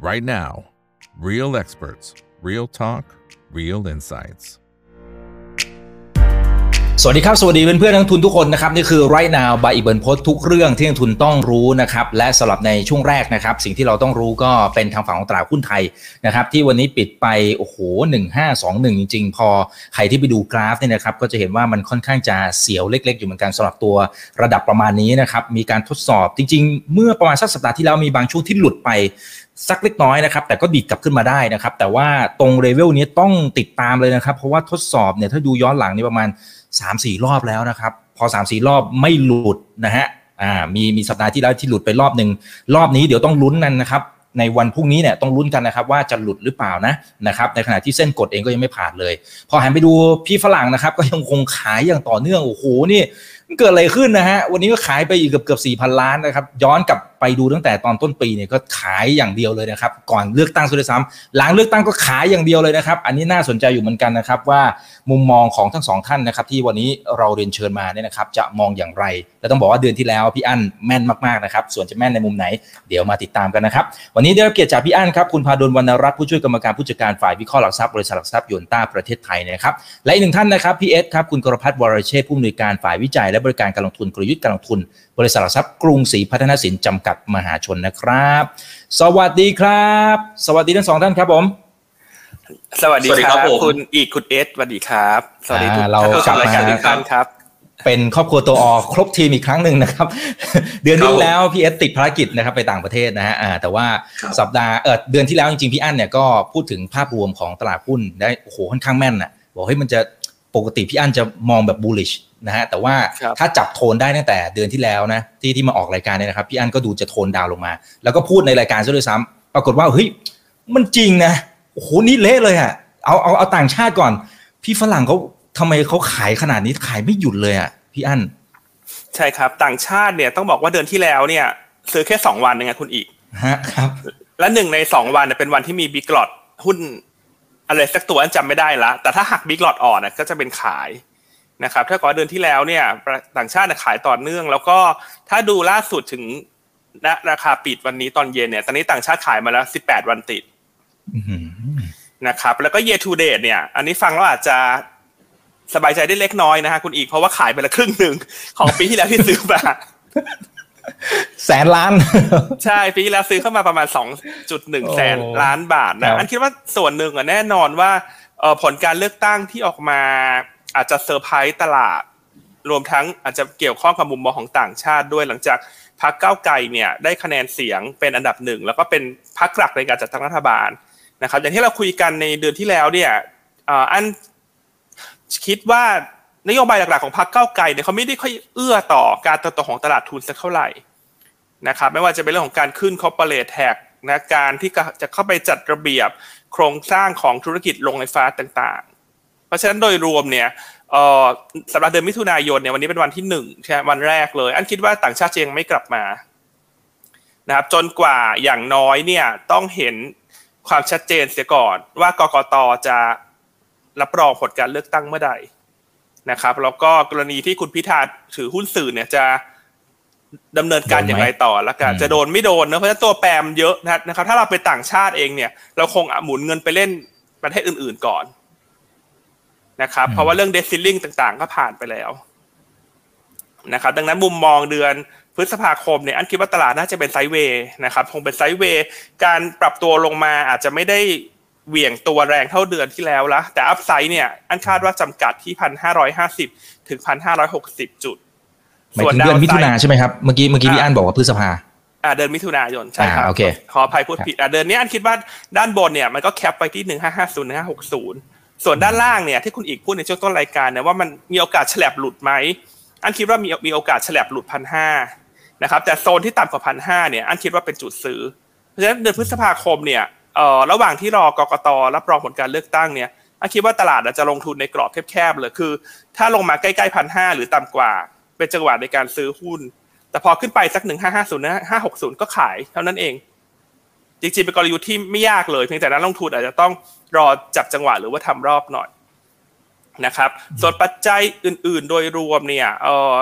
right now. Real experts, real talk, real insights. สวัสดีครับ สวัสดีเพื่อนเพื่อนนักทุนทุกคนนะครับนี่คือ right now by อีเบิร์นพทุกเรื่องที่นักทุนต้องรู้นะครับและสำหรับในช่วงแรกนะครับ สิ่งที่เราต้องรู้ก็เป็นทางฝั่งของตลาดหุ้นไทยนะครับที่วันนี้ปิดไปโอ้โห1521 จริง ๆ พอใครที่ไปดูกราฟเนี่ยนะครับก็จะเห็นว่ามันค่อนข้างจะเสียวเล็ก ๆ อยู่เหมือนกันสำหรับตัวระดับประมาณนี้นะครับมีการทดสอบจริง ๆ เมื่อประมาณสักสัปดาห์ที่แล้วมีบางช่วงที่หลุดไป สักเล็กน้อยนะครับ แต่ก็ดีดกลับขึ้นมาได้นะครับ แต่ว่าตรงเลเวลนี้ต้องติดตามเลยนะครับ เพราะว่าทดสอบเนี่ยถ้าดูย้อนหลังนี่ประมาณ3ามสี่รอบแล้วนะครับ พอ3ามสี่รอบไม่หลุดนะฮะอ่ามีมีสัปดาห์ที่แล้วที่หลุดไปรอบหนึ่งรอบนี้เดี๋ยวต้องลุ้นกันนะครับในวันพรุ่งนี้เนี่ยต้องลุ้นกันนะครับว่าจะหลุดหรือเปล่านะนะครับในขณะที่เส้นกดเองก็ยังไม่ผ่านเลย พอหันไปดูพี่ฝรั่งนะครับ ก็ยังคงขายอย่างต่อเนื่องโอ้โหนี่เกิดอะไรขึ้นนะฮะวันนี้ก็ขายไปอีกเกือบเกือบสี่พันล้านนะครับย้อนกลับ ไปดูตั้งแต่ตอนต้นปีเนี่ยก็ขายอย่างเดียวเลยนะครับ ก่อนเลือกตั้งสุดท้ายหลังเลือกตั้งก็ขายอย่างเดียวเลยนะครับ อันนี้น่าสนใจอยู่เหมือนกันนะครับว่ามุมมองของทั้งสองท่านนะครับ ที่วันนี้เราเรียนเชิญมาเนี่ยนะครับ จะมองอย่างไรและต้องบอกว่าเดือนที่แล้วพี่อั้นแม่นมากๆนะครับ ส่วนจะแม่นในมุมไหน เดี๋ยวมาติดตามกันนะครับ วันนี้ได้รับเกียรติจากพี่อั้นครับคุณพาดลวรรณรัตน์ผู้ช่วยกรรมการผู้จัดการฝ่ายวิเคราะห์หลักทรัพย์บริษัทหลักทรัพย์ยนต้าประเทศไทยนะครับและอีกหนึ่งท่านนะครับพี่เอสครับคุณกรพัฒน์วรเชษผู้อำนวยการฝ่ายวิจัยและบริการการลงทุนกลยุทธ์การลงทุน บริษัทหลักทรัพย์กรุงศรีพัฒนสินจำกัดมหาชนนะครับ สวัสดีครับ สวัสดีทั้งสองท่านครับผม สวัสดีครับคุณอีกคุณเอสสวัสดีครับ สวัสดีทุกเรากลับรายมาการทุกท่านครับเป็นครอบครัวตัวอครบทีมอีกครั้งหนึ่งนะครับ เดือนที่แล้วพี่เอสติดภารกิจนะครับไปต่างประเทศนะฮะอ่าแต่ว่าสัปดาห์เออเดือนที่แล้วจริงๆพี่อั้นเนี่ยก็พูดถึงภาพรวมของตลาดหุ้นได้โอ้โหค่อนข้างแม่นน่ะบอกเฮ้ยมันจะ ปกติพี่อั้นจะมองแบบ bullish นะฮะแต่ว่าครับถ้าจับโทนได้ตั้งแต่เดือนที่แล้วนะที่ที่มาออกรายการเนี่ยนะครับพี่อั้นก็ดูจะโทนดาวน์ลงมา แล้วก็พูดในรายการซะด้วยซ้ำปรากฏว่าเฮ้ยมันจริงนะโอ้โหนี่เละเลยอะเอาเอาเอาต่างชาติก่อน พี่ฝรั่งเขาทำไมเขาขายขนาดนี้ขายไม่หยุดเลยอะพี่อั้นใช่ครับ ต่างชาติเนี่ยต้องบอกว่าเดือนที่แล้วเนี่ย ซื้อแค่สองวันเองไงคุณอีกฮะครับ และหนึ่งในสองวันเนี่ยเป็นวันที่มีบิ๊กหลอดหุ้น อะไรสักตัวอันจำไม่ได้ละ แต่ถ้าหักบิ๊กหลอดอ่อนก็จะเป็นขายนะครับถ้าก่อนเดือนที่แล้วเนี่ยต่างชาติขายต่อเนื่อง แล้วก็ถ้าดูล่าสุดถึงณราคาปิดวันนี้ตอนเย็นเนี่ย ตอนนี้ต่างชาติขายมาแล้ว 18 วันติดนะครับ แล้วก็ year to date เนี่ย อันนี้ฟังแล้วอาจจะสบายใจได้เล็กน้อยนะฮะคุณอีก เพราะว่าขายไปละครึ่งหนึ่งของปีที่แล้วที่ซื้อมา แสนล้าน ใช่ปีที่แล้วซื้อเข้ามาประมาณ2.1แสนล้านบาทคนะรับอันคิดว่าส่วนหนึ่งอะแน่นอนว่าเอ่อผลการเลือกตั้งที่ออกมาอาจจะเซอร์ไพรส์ตลาด รวมทั้งอาจจะเกี่ยวข้องกับมุมมองของต่างชาติด้วยหลังจากพรรคก้าวไกลเนี่ยได้คะแนนเสียงเป็นอันดับหนึ่งแล้วก็เป็นพรรคหลักในการจัดตั้งรัฐบาลนะครับ อย่างที่เราคุยกันในเดือนที่แล้วเนี่ยเอ่ออันคิดว่า นโยบายหลักๆของพรรคก้าวไกลเนี่ยเขาไม่ได้ค่อยเอื้อต่อการเติบโตของตลาดทุนสักเท่าไหร่นะครับไม่ว่าจะเป็นเรื่องของการขึ้น corporate tax นะการที่จะเข้าไปจัดระเบียบโครงสร้างของธุรกิจโรงไฟฟ้าต่างๆ เพราะฉะนั้นโดยรวมเนี่ยสำหรับเดือนมิถุนายนเนี่ยวันนี้เป็นวันที่หนึ่งใช่ไหมวันแรกเลย อันคิดว่าต่างชาติยังไม่กลับมานะครับจนกว่าอย่างน้อยเนี่ยต้องเห็นความชัดเจนเสียก่อนว่ากกตจะรับรองผลการเลือกตั้งเมื่อใด นะครับ แล้วก็กรณีที่คุณพิธาถือหุ้นสื่อเนี่ยจะดำเนินการอย่างไรต่อแล้วกันอืมจะโดนไม่โดนเนอะเพราะฉะนั้นตัวแปรเยอะนะครับ ถ้าเราไปต่างชาติเองเนี่ย เราคงหมุนเงินไปเล่นประเทศอื่น ๆก่อนนะครับ เพราะว่าเรื่อง debt ceiling ต่างๆ ก็ผ่านไปแล้วนะครับ ดังนั้นมุมมองเดือนพฤษภาคมเนี่ยอันคิดว่าตลาดน่าจะเป็น sideways นะครับ คงเป็น sideways การปรับตัวลงมาอาจจะไม่ได้ เหวี่ยงตัวแรงเท่าเดือนที่แล้วละแต่ upside เนี่ย อันคาดว่าจำกัดที่พันห้าร้อยห้าสิบถึงพันห้าร้อยหกสิบจุดหมายถึงเดือนมิถุนาใช่ไหมครับ เมื่อกี้เมื่อกี้พี่อั้นบอกว่าพฤษภาอ่าเดือนมิถุนายนใช่ครับอ่าโอเคขออภัยพูดผิดอ่าเดือนนี้อันคิดว่าด้านบนเนี่ยมันก็แคปไปที่หนึ่งห้าห้าศูนย์หนึ่งห้าหกศูนย์ส่วนด้านล่างเนี่ยที่คุณอีกพูดในช่วงต้นรายการเนี่ยว่ามันมีโอกาสแฉลบหลุดไหมอันคิดว่ามีมีโอกาสแฉลบหลุดพันห้านะครับแต่โซนที่ต่ำกว่าพันห้าเนี่ยอันคิดว่าเป็นจุดซื้อ เพราะฉะนั้นเดือนพฤษภาคมเนี่ย เอ่อระหว่างที่รอกกตรับรองผลการเลือกตั้งเนี่ยอันคิดว่าตลาดอาจจะลงทุนในกรอบแคบๆเลยคือ ถ้าลงมาใกล้ๆพันห้าหรือต่ำกว่า เป็นจังหวะในการซื้อหุ้น แต่พอขึ้นไปสักหนึ่งห้าห้าศูนย์ห้าหกศูนย์ก็ขายเท่านั้นเอง จริงๆเป็นกลยุทธ์ที่ไม่ยากเลย เพียงแต่นักลงทุนอาจจะต้องรอจับจังหวะหรือว่าทำรอบหน่อยนะครับ ส่วนปัจจัยอื่น ๆ โดยรวมเนี่ยเออ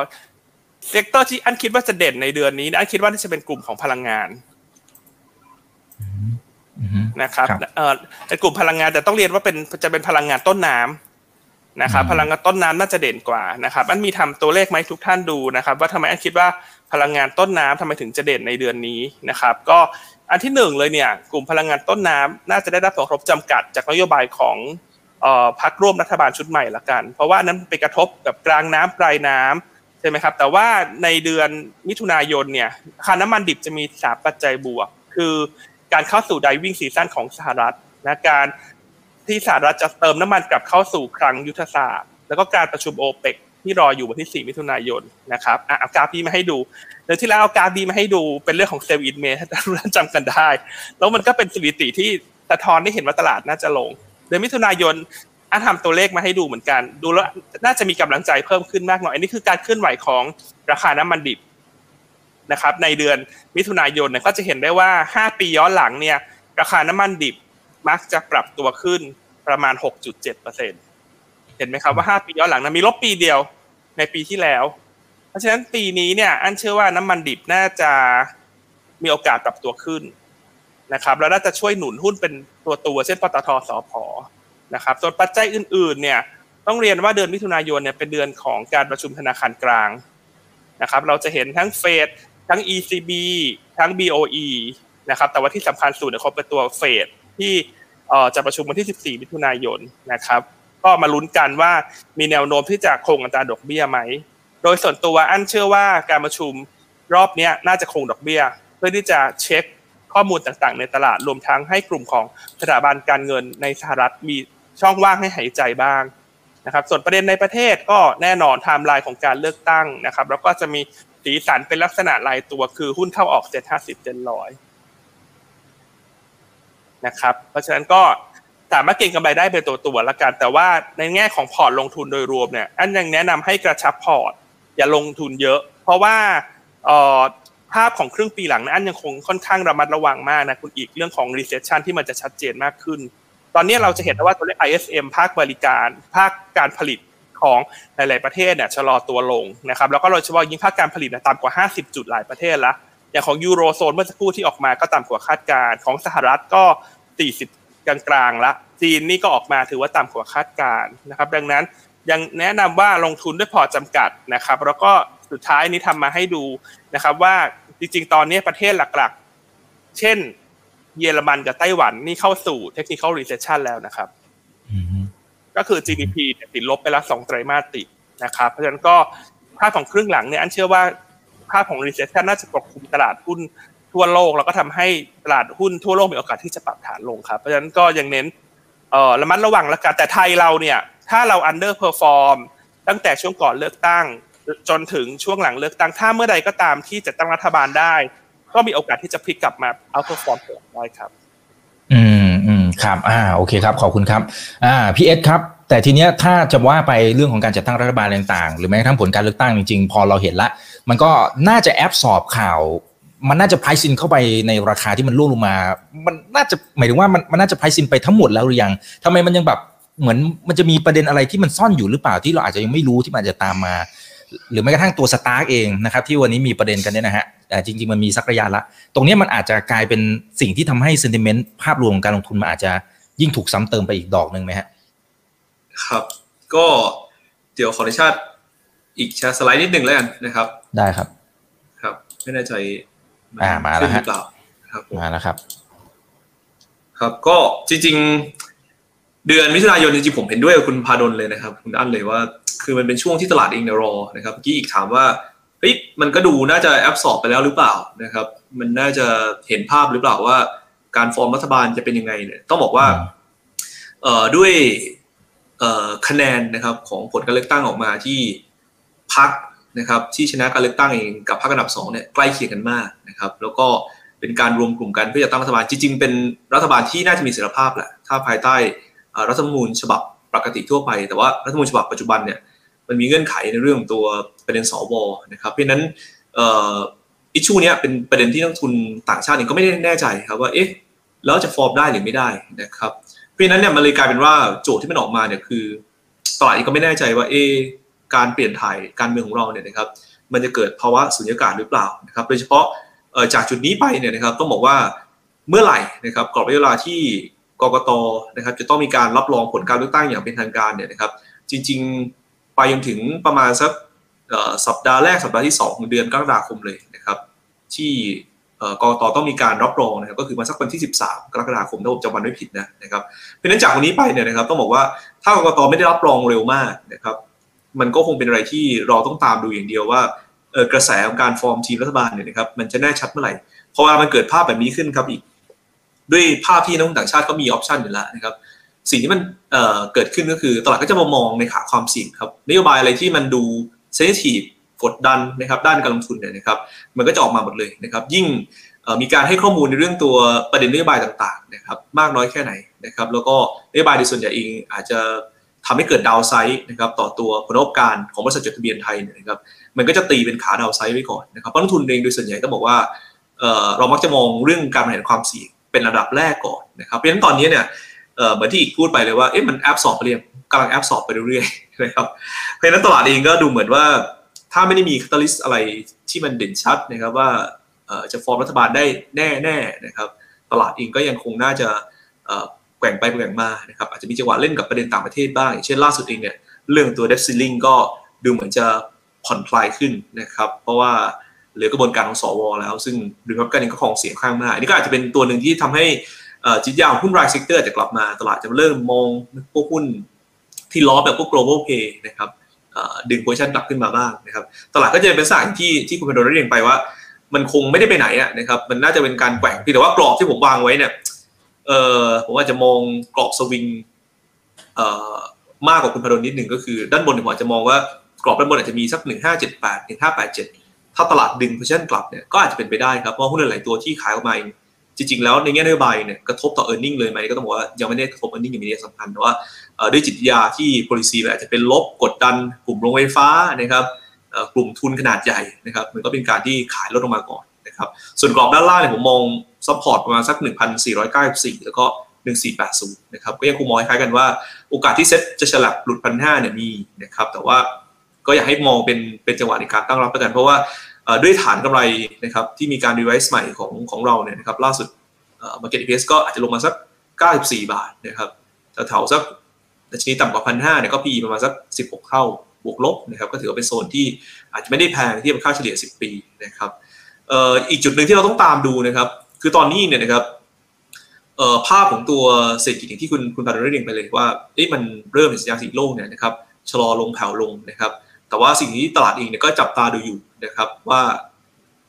sector ที่อันคิดว่าจะเด่นในเดือนนี้อันคิดว่าน่าจะเป็นกลุ่มของพลังงาน นะครับในกลุ่มพลังงานแต่ต้องเรียนว่าเป็นจะเป็นพลังงานต้นน้ำนะครับพลังงานต้นน้ำน่าจะเด่นกว่านะครับอันมีทำตัวเลขไหมทุกท่านดูนะครับ ว่าทำไมอันคิดว่าพลังงานต้นน้ำทำไมถึงจะเด่นในเดือนนี้นะครับ ก็อันที่หนึ่งเลยเนี่ยกลุ่มพลังงานต้นน้ำน่าจะได้รับผลกระทบจำกัดจากนโยบายของพรรคร่วมรัฐบาลชุดใหม่ละกัน เพราะว่านั้นไปกระทบกับกลางน้ำปลายน้ำใช่ไหมครับแต่ว่าในเดือนมิถุนายนเนี่ยราคาน้ำมันดิบจะมีสามปัจจัยบวก คือ การเข้าสู่ driving season ของสหรัฐนะการที่สหรัฐจะเติมน้ำมันกลับเข้าสู่คลังยุทธศาสตร์ แล้วก็การประชุมโอเปกที่รออยู่วันที่ 4 มิถุนายนนะครับอะเอากราฟีมาให้ดูเดี๋ยวที่แล้วเอากราฟีมาให้ดูเป็นเรื่องของ sell in May ถ้าท่านจำกันได้ แล้วมันก็เป็นสถิติที่สะท้อนได้เห็นว่าตลาดน่าจะลง เดือนมิถุนายนอันทำตัวเลขมาให้ดูเหมือนกัน ดูแล้วน่าจะมีกำลังใจเพิ่มขึ้นมากหน่อยอันนี้คือการเคลื่อนไหวของราคาน้ำมันดิบ นะครับในเดือนมิถุนายนเนี่ยก็จะเห็นได้ว่า 5 ปีย้อนหลังเนี่ยราคาน้ำมันดิบมักจะปรับตัวขึ้นประมาณ 6.7%เห็นไหมครับว่า 5 ปีย้อนหลังนะมีลบปีเดียวในปีที่แล้ว เพราะฉะนั้นปีนี้เนี่ยอันเชื่อว่าน้ำมันดิบน่าจะมีโอกาสปรับตัวขึ้นนะครับ แล้วน่าจะช่วยหนุนหุ้นเป็นตัวตัวเช่นปตทสพนะครับ ส่วนปัจจัยอื่น ๆ เนี่ยต้องเรียนว่าเดือนมิถุนายนเนี่ยเป็นเดือนของการประชุมธนาคารกลางนะครับ เราจะเห็นทั้งเฟด ทั้ง ECB ทั้ง BOE นะครับแต่ว่าที่สำคัญสุดเนี่ยเขาเป็นตัวเฟดที่จะประชุมวันที่ 14 มิถุนายนนะครับก็มาลุ้นกันว่ามีแนวโน้มที่จะคงอัตราดอกเบี้ยไหม โดยส่วนตัวอันเชื่อว่าการประชุมรอบนี้น่าจะคงดอกเบี้ย เพื่อที่จะเช็คข้อมูลต่างๆ ในตลาดรวมทั้งให้กลุ่มของสถาบันการเงินในสหรัฐมีช่องว่างให้หายใจบ้างนะครับส่วนประเด็นในประเทศก็แน่นอนไทม์ไลน์ของการเลือกตั้งนะครับแล้วก็จะมี สีสันเป็นลักษณะรายตัวคือหุ้นเข้าออกเจ็ดห้าสิบเจ็ดร้อยนะครับ เพราะฉะนั้นก็สามารถเก็งกำไรได้เป็นตัวตัวละกัน แต่ว่าในแง่ของพอร์ตลงทุนโดยรวมเนี่ยอันยังแนะนำให้กระชับพอร์ต อย่าลงทุนเยอะ เพราะว่าภาพของครึ่งปีหลังนะอันยังคงค่อนข้างระมัดระวังมากนะคุณอีกเรื่องของ recession ที่มันจะชัดเจนมากขึ้น ตอนนี้เราจะเห็นว่าตัวเลข ISM ภาคบริการ ภาคการผลิต ของหลาย ๆ ประเทศเนี่ยชะลอตัวลงนะครับแล้วก็โดยเฉพาะยิ่งภาคการผลิตต่ำกว่า 50 จุดหลายประเทศละอย่างของยูโรโซนเมื่อสักครู่ที่ออกมาก็ต่ำกว่าคาดการของสหรัฐก็ 40 กลางๆละจีนนี่ก็ออกมาถือว่าต่ำกว่าคาดการนะครับดังนั้นยังแนะนำว่าลงทุนด้วยพอจำกัดนะครับแล้วก็สุดท้ายนี้ทำมาให้ดูนะครับว่าจริง ๆ ตอนนี้ประเทศหลักๆ เช่น เยอรมันกับไต้หวันนี่เข้าสู่ technical recession แล้วนะครับ ก็คือ GDP ติดลบไปแล้วสองไตรมาสติดนะครับเพราะฉะนั้นก็ภาพของครึ่งหลังเนี่ยอันเชื่อว่าภาพของ recession น่าจะปกคลุมตลาดหุ้นทั่วโลกแล้วก็ทำให้ตลาดหุ้นทั่วโลกมีโอกาสที่จะปรับฐานลงครับเพราะฉะนั้นก็ยังเน้นเอ่อระมัดระวังแล้วกันแต่ไทยเราเนี่ยถ้าเรา underperform ตั้งแต่ช่วงก่อนเลือกตั้ง จนถึงช่วงหลังเลือกตั้งถ้าเมื่อใดก็ตามที่จะตั้งรัฐบาลได้ ก็มีโอกาสที่จะพลิกกลับมาเอาตัวฟอร์มได้ครับ อืม ครับอ่าโอเคครับขอบคุณครับอ่าพี่เอสครับแต่ทีเนี้ยถ้าจะว่าไปเรื่องของการจัดตั้งรัฐบาลต่างๆ หรือแม้กระทั่งผลการเลือกตั้งจริงๆ พอเราเห็นละ มันก็น่าจะแอบสอบข่าว มันน่าจะไพรซินเข้าไปในราคาที่มันร่วงลงมา มันน่าจะหมายถึงว่ามันมันน่าจะไพรซินไปทั้งหมดแล้วหรือยังทำไมมันยังแบบเหมือนมันจะมีประเด็นอะไรที่มันซ่อนอยู่หรือเปล่าที่เราอาจจะยังไม่รู้ที่มันจะตามมา หรือแม้กระทั่งตัว STARK เองนะครับที่วันนี้มีประเด็นกันเนี่ยนะฮะแต่จริง ๆ มันมีสักระยะละ ตรงนี้มันอาจจะกลายเป็นสิ่งที่ทำให้ sentiment ภาพรวมของการลงทุนมันอาจจะยิ่งถูกซ้ำเติมไปอีกดอกหนึ่งไหมฮะครับ ก็เดี๋ยวขออนุญาตอีกแชร์สไลด์นิดหนึ่งแล้วกันนะครับ ได้ครับ ครับ ไม่แน่ใจอ่ามาแล้วฮะครับมาแล้วครับ ครับก็จริง ๆ เดือนมิถุนายนจริงๆผมเห็นด้วยกับคุณพาดลเลยนะครับ คุณอั้นเลยว่าคือมันเป็นช่วงที่ตลาดเองเนี่ยรอนะครับเมื่อกี้อีกถามว่าเฮ้ยมันก็ดูน่าจะแอบสอบไปแล้วหรือเปล่านะครับ มันน่าจะเห็นภาพหรือเปล่าว่าการฟอร์มรัฐบาลจะเป็นยังไงเนี่ยต้องบอกว่าเอ่อด้วยเอ่อคะแนนนะครับของผลการเลือกตั้งออกมาที่พักนะครับที่ชนะการเลือกตั้งเองกับพรรคอันดับสองเนี่ยใกล้เคียงกันมากนะครับ แล้วก็เป็นการรวมกลุ่มกันเพื่อจะตั้งรัฐบาลจริงๆเป็นรัฐบาลที่น่าจะมีเสถียรภาพแหละถ้าภายใต้ รัฐธรรมนูญฉบับปกติทั่วไป แต่ว่ารัฐธรรมนูญฉบับปัจจุบันเนี่ยมันมีเงื่อนไขในเรื่องตัวประเด็นสวนะครับ เพราะนั้นอิชชูเนี้ยเป็นประเด็นที่นักทุนต่างชาติเองก็ไม่ได้แน่ใจครับว่าเอ๊ะแล้วจะฟอร์มได้หรือไม่ได้นะครับ เพราะนั้นเนี่ยมันเลยกลายเป็นว่าโจทย์ที่มันออกมาเนี่ยคือตลาดเองก็ไม่แน่ใจว่าเอการเปลี่ยนถ่ายการเมืองของเราเนี่ยนะครับมันจะเกิดภาวะสุญญากาศหรือเปล่านะครับ โดยเฉพาะจากจุดนี้ไปเนี่ยนะครับต้องบอกว่าเมื่อไหร่นะครับกรอบระยะเวลาที่ กกตนะครับจะต้องมีการรับรองผลการเลือกตั้งอย่างเป็นทางการเนี่ยนะครับจริง ๆ ไปจนถึงประมาณสักสัปดาห์แรกสัปดาห์ที่ 2 ของเดือนกรกฎาคมเลยนะครับที่กรกตต้องมีการรับรองนะครับก็คือมาสักวันที่ 13 กรกฎาคมถ้าผมจำวันไม่ผิดนะนะครับเพราะนั้นจากวันนี้ไปเนี่ยนะครับต้องบอกว่าถ้ากรกตไม่ได้รับรองเร็วมากนะครับมันก็คงเป็นอะไรที่เราต้องตามดูอย่างเดียวว่ากระแสของการฟอร์มทีมรัฐบาลเนี่ยนะครับมันจะแน่ชัดเมื่อไหร่เพราะว่ามันเกิดภาพแบบนี้ขึ้นครับอีก ด้วยภาพที่นักลงทุนต่างชาติก็มีออปชันอยู่แล้วนะครับสิ่งที่มันเเกิดขึ้นก็คือตลาดก็จะมามองในขาความเสี่ยงครับนโยบายอะไรที่มันดูเซนซิทีฟกดดันนะครับด้านการลงทุนเนี่ยนะครับมันก็จะออกมาหมดเลยนะครับยิ่งมีการให้ข้อมูลในเรื่องตัวประเด็นนโยบายต่างๆนะครับมากน้อยแค่ไหนนะครับแล้วก็นโยบายในส่วนใหญ่เองอาจจะทำให้เกิดดาวไซด์นะครับต่อตัวผลประกอบการของบริษัทจดทะเบียนไทยนะครับมันก็จะตีเป็นขาดาวไซด์ไว้ก่อนนะครับเพราะนักทุนเองโดยส่วนใหญ่ต้องบอกว่าเรามักจะมองเรื่องการบริหารความเสี่ยง เป็นระดับแรกก่อนนะครับ เพราะฉะนั้นตอนนี้เนี่ยเหมือนที่อีกพูดไปเลยว่าเอ๊ะมันแอปสอบไปเรื่อยกำลังแอปสอบไปเรื่อยๆนะครับเพราะฉะนั้นตลาดเองก็ดูเหมือนว่าถ้าไม่ได้มี catalyst อะไรที่มันเด่นชัดนะครับว่าจะฟอร์มรัฐบาลได้แน่ๆนะครับตลาดเองก็ยังคงน่าจะแกว่งไปแกว่งมานะครับอาจจะมีจังหวะเล่นกับประเด็นต่างประเทศบ้างอย่างเช่นล่าสุดเองเนี่ยเรื่องตัว debt ceiling ก็ดูเหมือนจะผ่อนคลายขึ้นนะครับ เพราะว่า เหลือกระบวนการของสวแล้ว ซึ่งเดโมแครตเองก็ครองเสียงข้างมากนี่ก็อาจจะเป็นตัวหนึ่งที่ทำให้จิตวิทยาหุ้นราย sector จะกลับมาตลาดจะเริ่มมองพวกหุ้นที่ล้อแบบพวก global pay นะครับดึงโพชั่นกลับขึ้นมาบ้างนะครับ ตลาดก็จะเป็นสายที่ที่คุณพดลได้เรียนไปว่า มันคงไม่ได้ไปไหนอะนะครับมันน่าจะเป็นการแกว่งพี่แต่ว่ากรอบที่ผมวางไว้เนี่ยเออผมว่าจจะมองกรอบสวิงเอ่อมากกว่าคุณพดลนิดหนึ่งก็คือ ด้านบนผมอาจจะมองว่ากรอบด้านบนอาจจะมีสักหนึ่งห้าเจ็ดแปดหนึ่งห้าแปดเจ็ด ถ้าตลาดดึงโพซิชันกลับเนี่ยก็อาจจะเป็นไปได้ครับเพราะหุ้นหลายตัวที่ขายออกมาจริง ๆ แล้วในแง่นโยบายเนี่ยกระทบต่อ e a r n i n g เลยไหมก็ต้องบอกว่ายังไม่ได้กระทบ e a r n i n g อย่างมีนัยสำคัญแต่ว่าด้วยจิตวิทยาที่ policy อาจจะเป็นลบกดดันกลุ่มโรงไฟฟ้านะครับกลุ่มทุนขนาดใหญ่นะครับมันก็เป็นการที่ขายลดลงมาก่อนนะครับส่วนกรอบด้านล่างเนี่ยผมมอง support ประมาณสัก 1,494 แล้วก็ 1480 นะครับก็ยังคงมองคล้ายกันว่าโอกาสที่เซ็ตจะฉลับหลุดพันห้าเนี่ยมีนะครับแต่ว่าก็อยากให้มองเป็นเป็นจังหวะในการตั้งรับกันเพราะว่า ด้วยฐานกำไรนะครับที่มีการ revise ใหม่ของของเราเนี่ยนะครับล่าสุด Market EPS ก็อาจจะลงมาสัก 94 บาทนะครับแถวๆสักดัชนีต่ำกว่าพันห้าเนี่ยก็ PE ประมาณสัก 16 เท่าบวกลบนะครับก็ถือว่าเป็นโซนที่อาจจะไม่ได้แพงที่เป็นค่าเฉลี่ย 10 ปีนะครับอีกจุดหนึ่งที่เราต้องตามดูนะครับคือตอนนี้เนี่ยนะครับภาพของตัวเศรษฐกิจที่คุณคุณพาร์เรียงไปเลยว่าเอ๊ะมันเริ่มเห็นสัญญาณสีโลกเนี่ยนะครับชะลอลงแผ่วลงนะครับ แต่ว่าสิ่งที่ตลาดเองเนี่ยก็จับตาดูอยู่นะครับว่า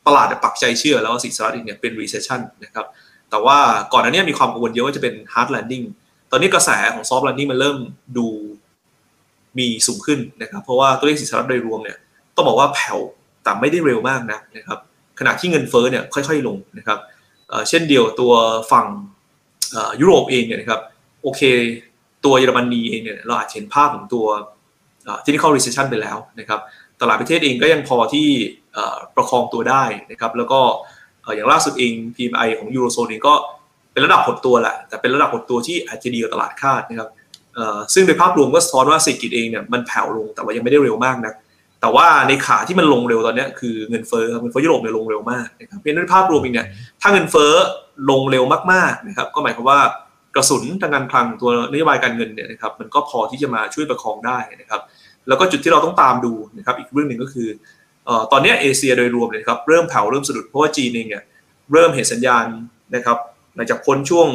ตลาดปักใจเชื่อแล้วว่าสินสหรัฐเองเนี่ยเป็น recession นะครับแต่ว่าก่อนหน้านี้มีความกังวลเยอะว่าจะเป็น hard landing ตอนนี้กระแสของ soft landing มันเริ่มดูมีสูงขึ้นนะครับ เพราะว่าตัวเลขสินทรัพย์โดยรวมเนี่ยต้องบอกว่าแผ่วแต่ไม่ได้เร็วมากนะนะครับขณะที่เงินเฟ้อเนี่ยค่อยๆลงนะครับเช่นเดียวตัวฝั่งยุโรปเองเนี่ยนะครับโอเค ตัวเยอรมนีเองเนี่ยเราอาจเห็นภาพของตัว technical recession ไปแล้วนะครับตลาดประเทศเองก็ยังพอที่ประคองตัวได้นะครับแล้วก็อย่างล่าสุดเอง PMI ของยูโรโซนเองก็เป็นระดับหดตัวแหละแต่เป็นระดับหดตัวที่อาจจะดีกว่าตลาดคาดนะครับซึ่งในภาพรวมก็สะท้อนว่าเศรษฐกิจเองเนี่ยมันแผ่วลงแต่ว่ายังไม่ได้เร็วมากนะแต่ว่าในขาที่มันลงเร็วตอนนี้คือเงินเฟ้อเงินเฟ้อยุโรปเนี่ยลงเร็วมากนะครับเพราะฉะนั้นภาพรวมเองเนี่ยถ้าเงินเฟ้อลงเร็วมากๆนะครับก็หมายความว่ากระสุนทางการคลังตัวนโยบายการเงินเนี่ยนะครับมันก็พอที่จะมาช่วยประคองได้นะครับ แล้วก็จุดที่เราต้องตามดูนะครับอีกเรื่องหนึ่งก็คือตอนนี้เอเชียโดยรวมเลยครับเริ่มแผ่วเริ่มสะดุดเพราะว่าจีนเองเนี่ยเริ่มเห็นสัญญาณนะครับหลังจากพ้นช่วง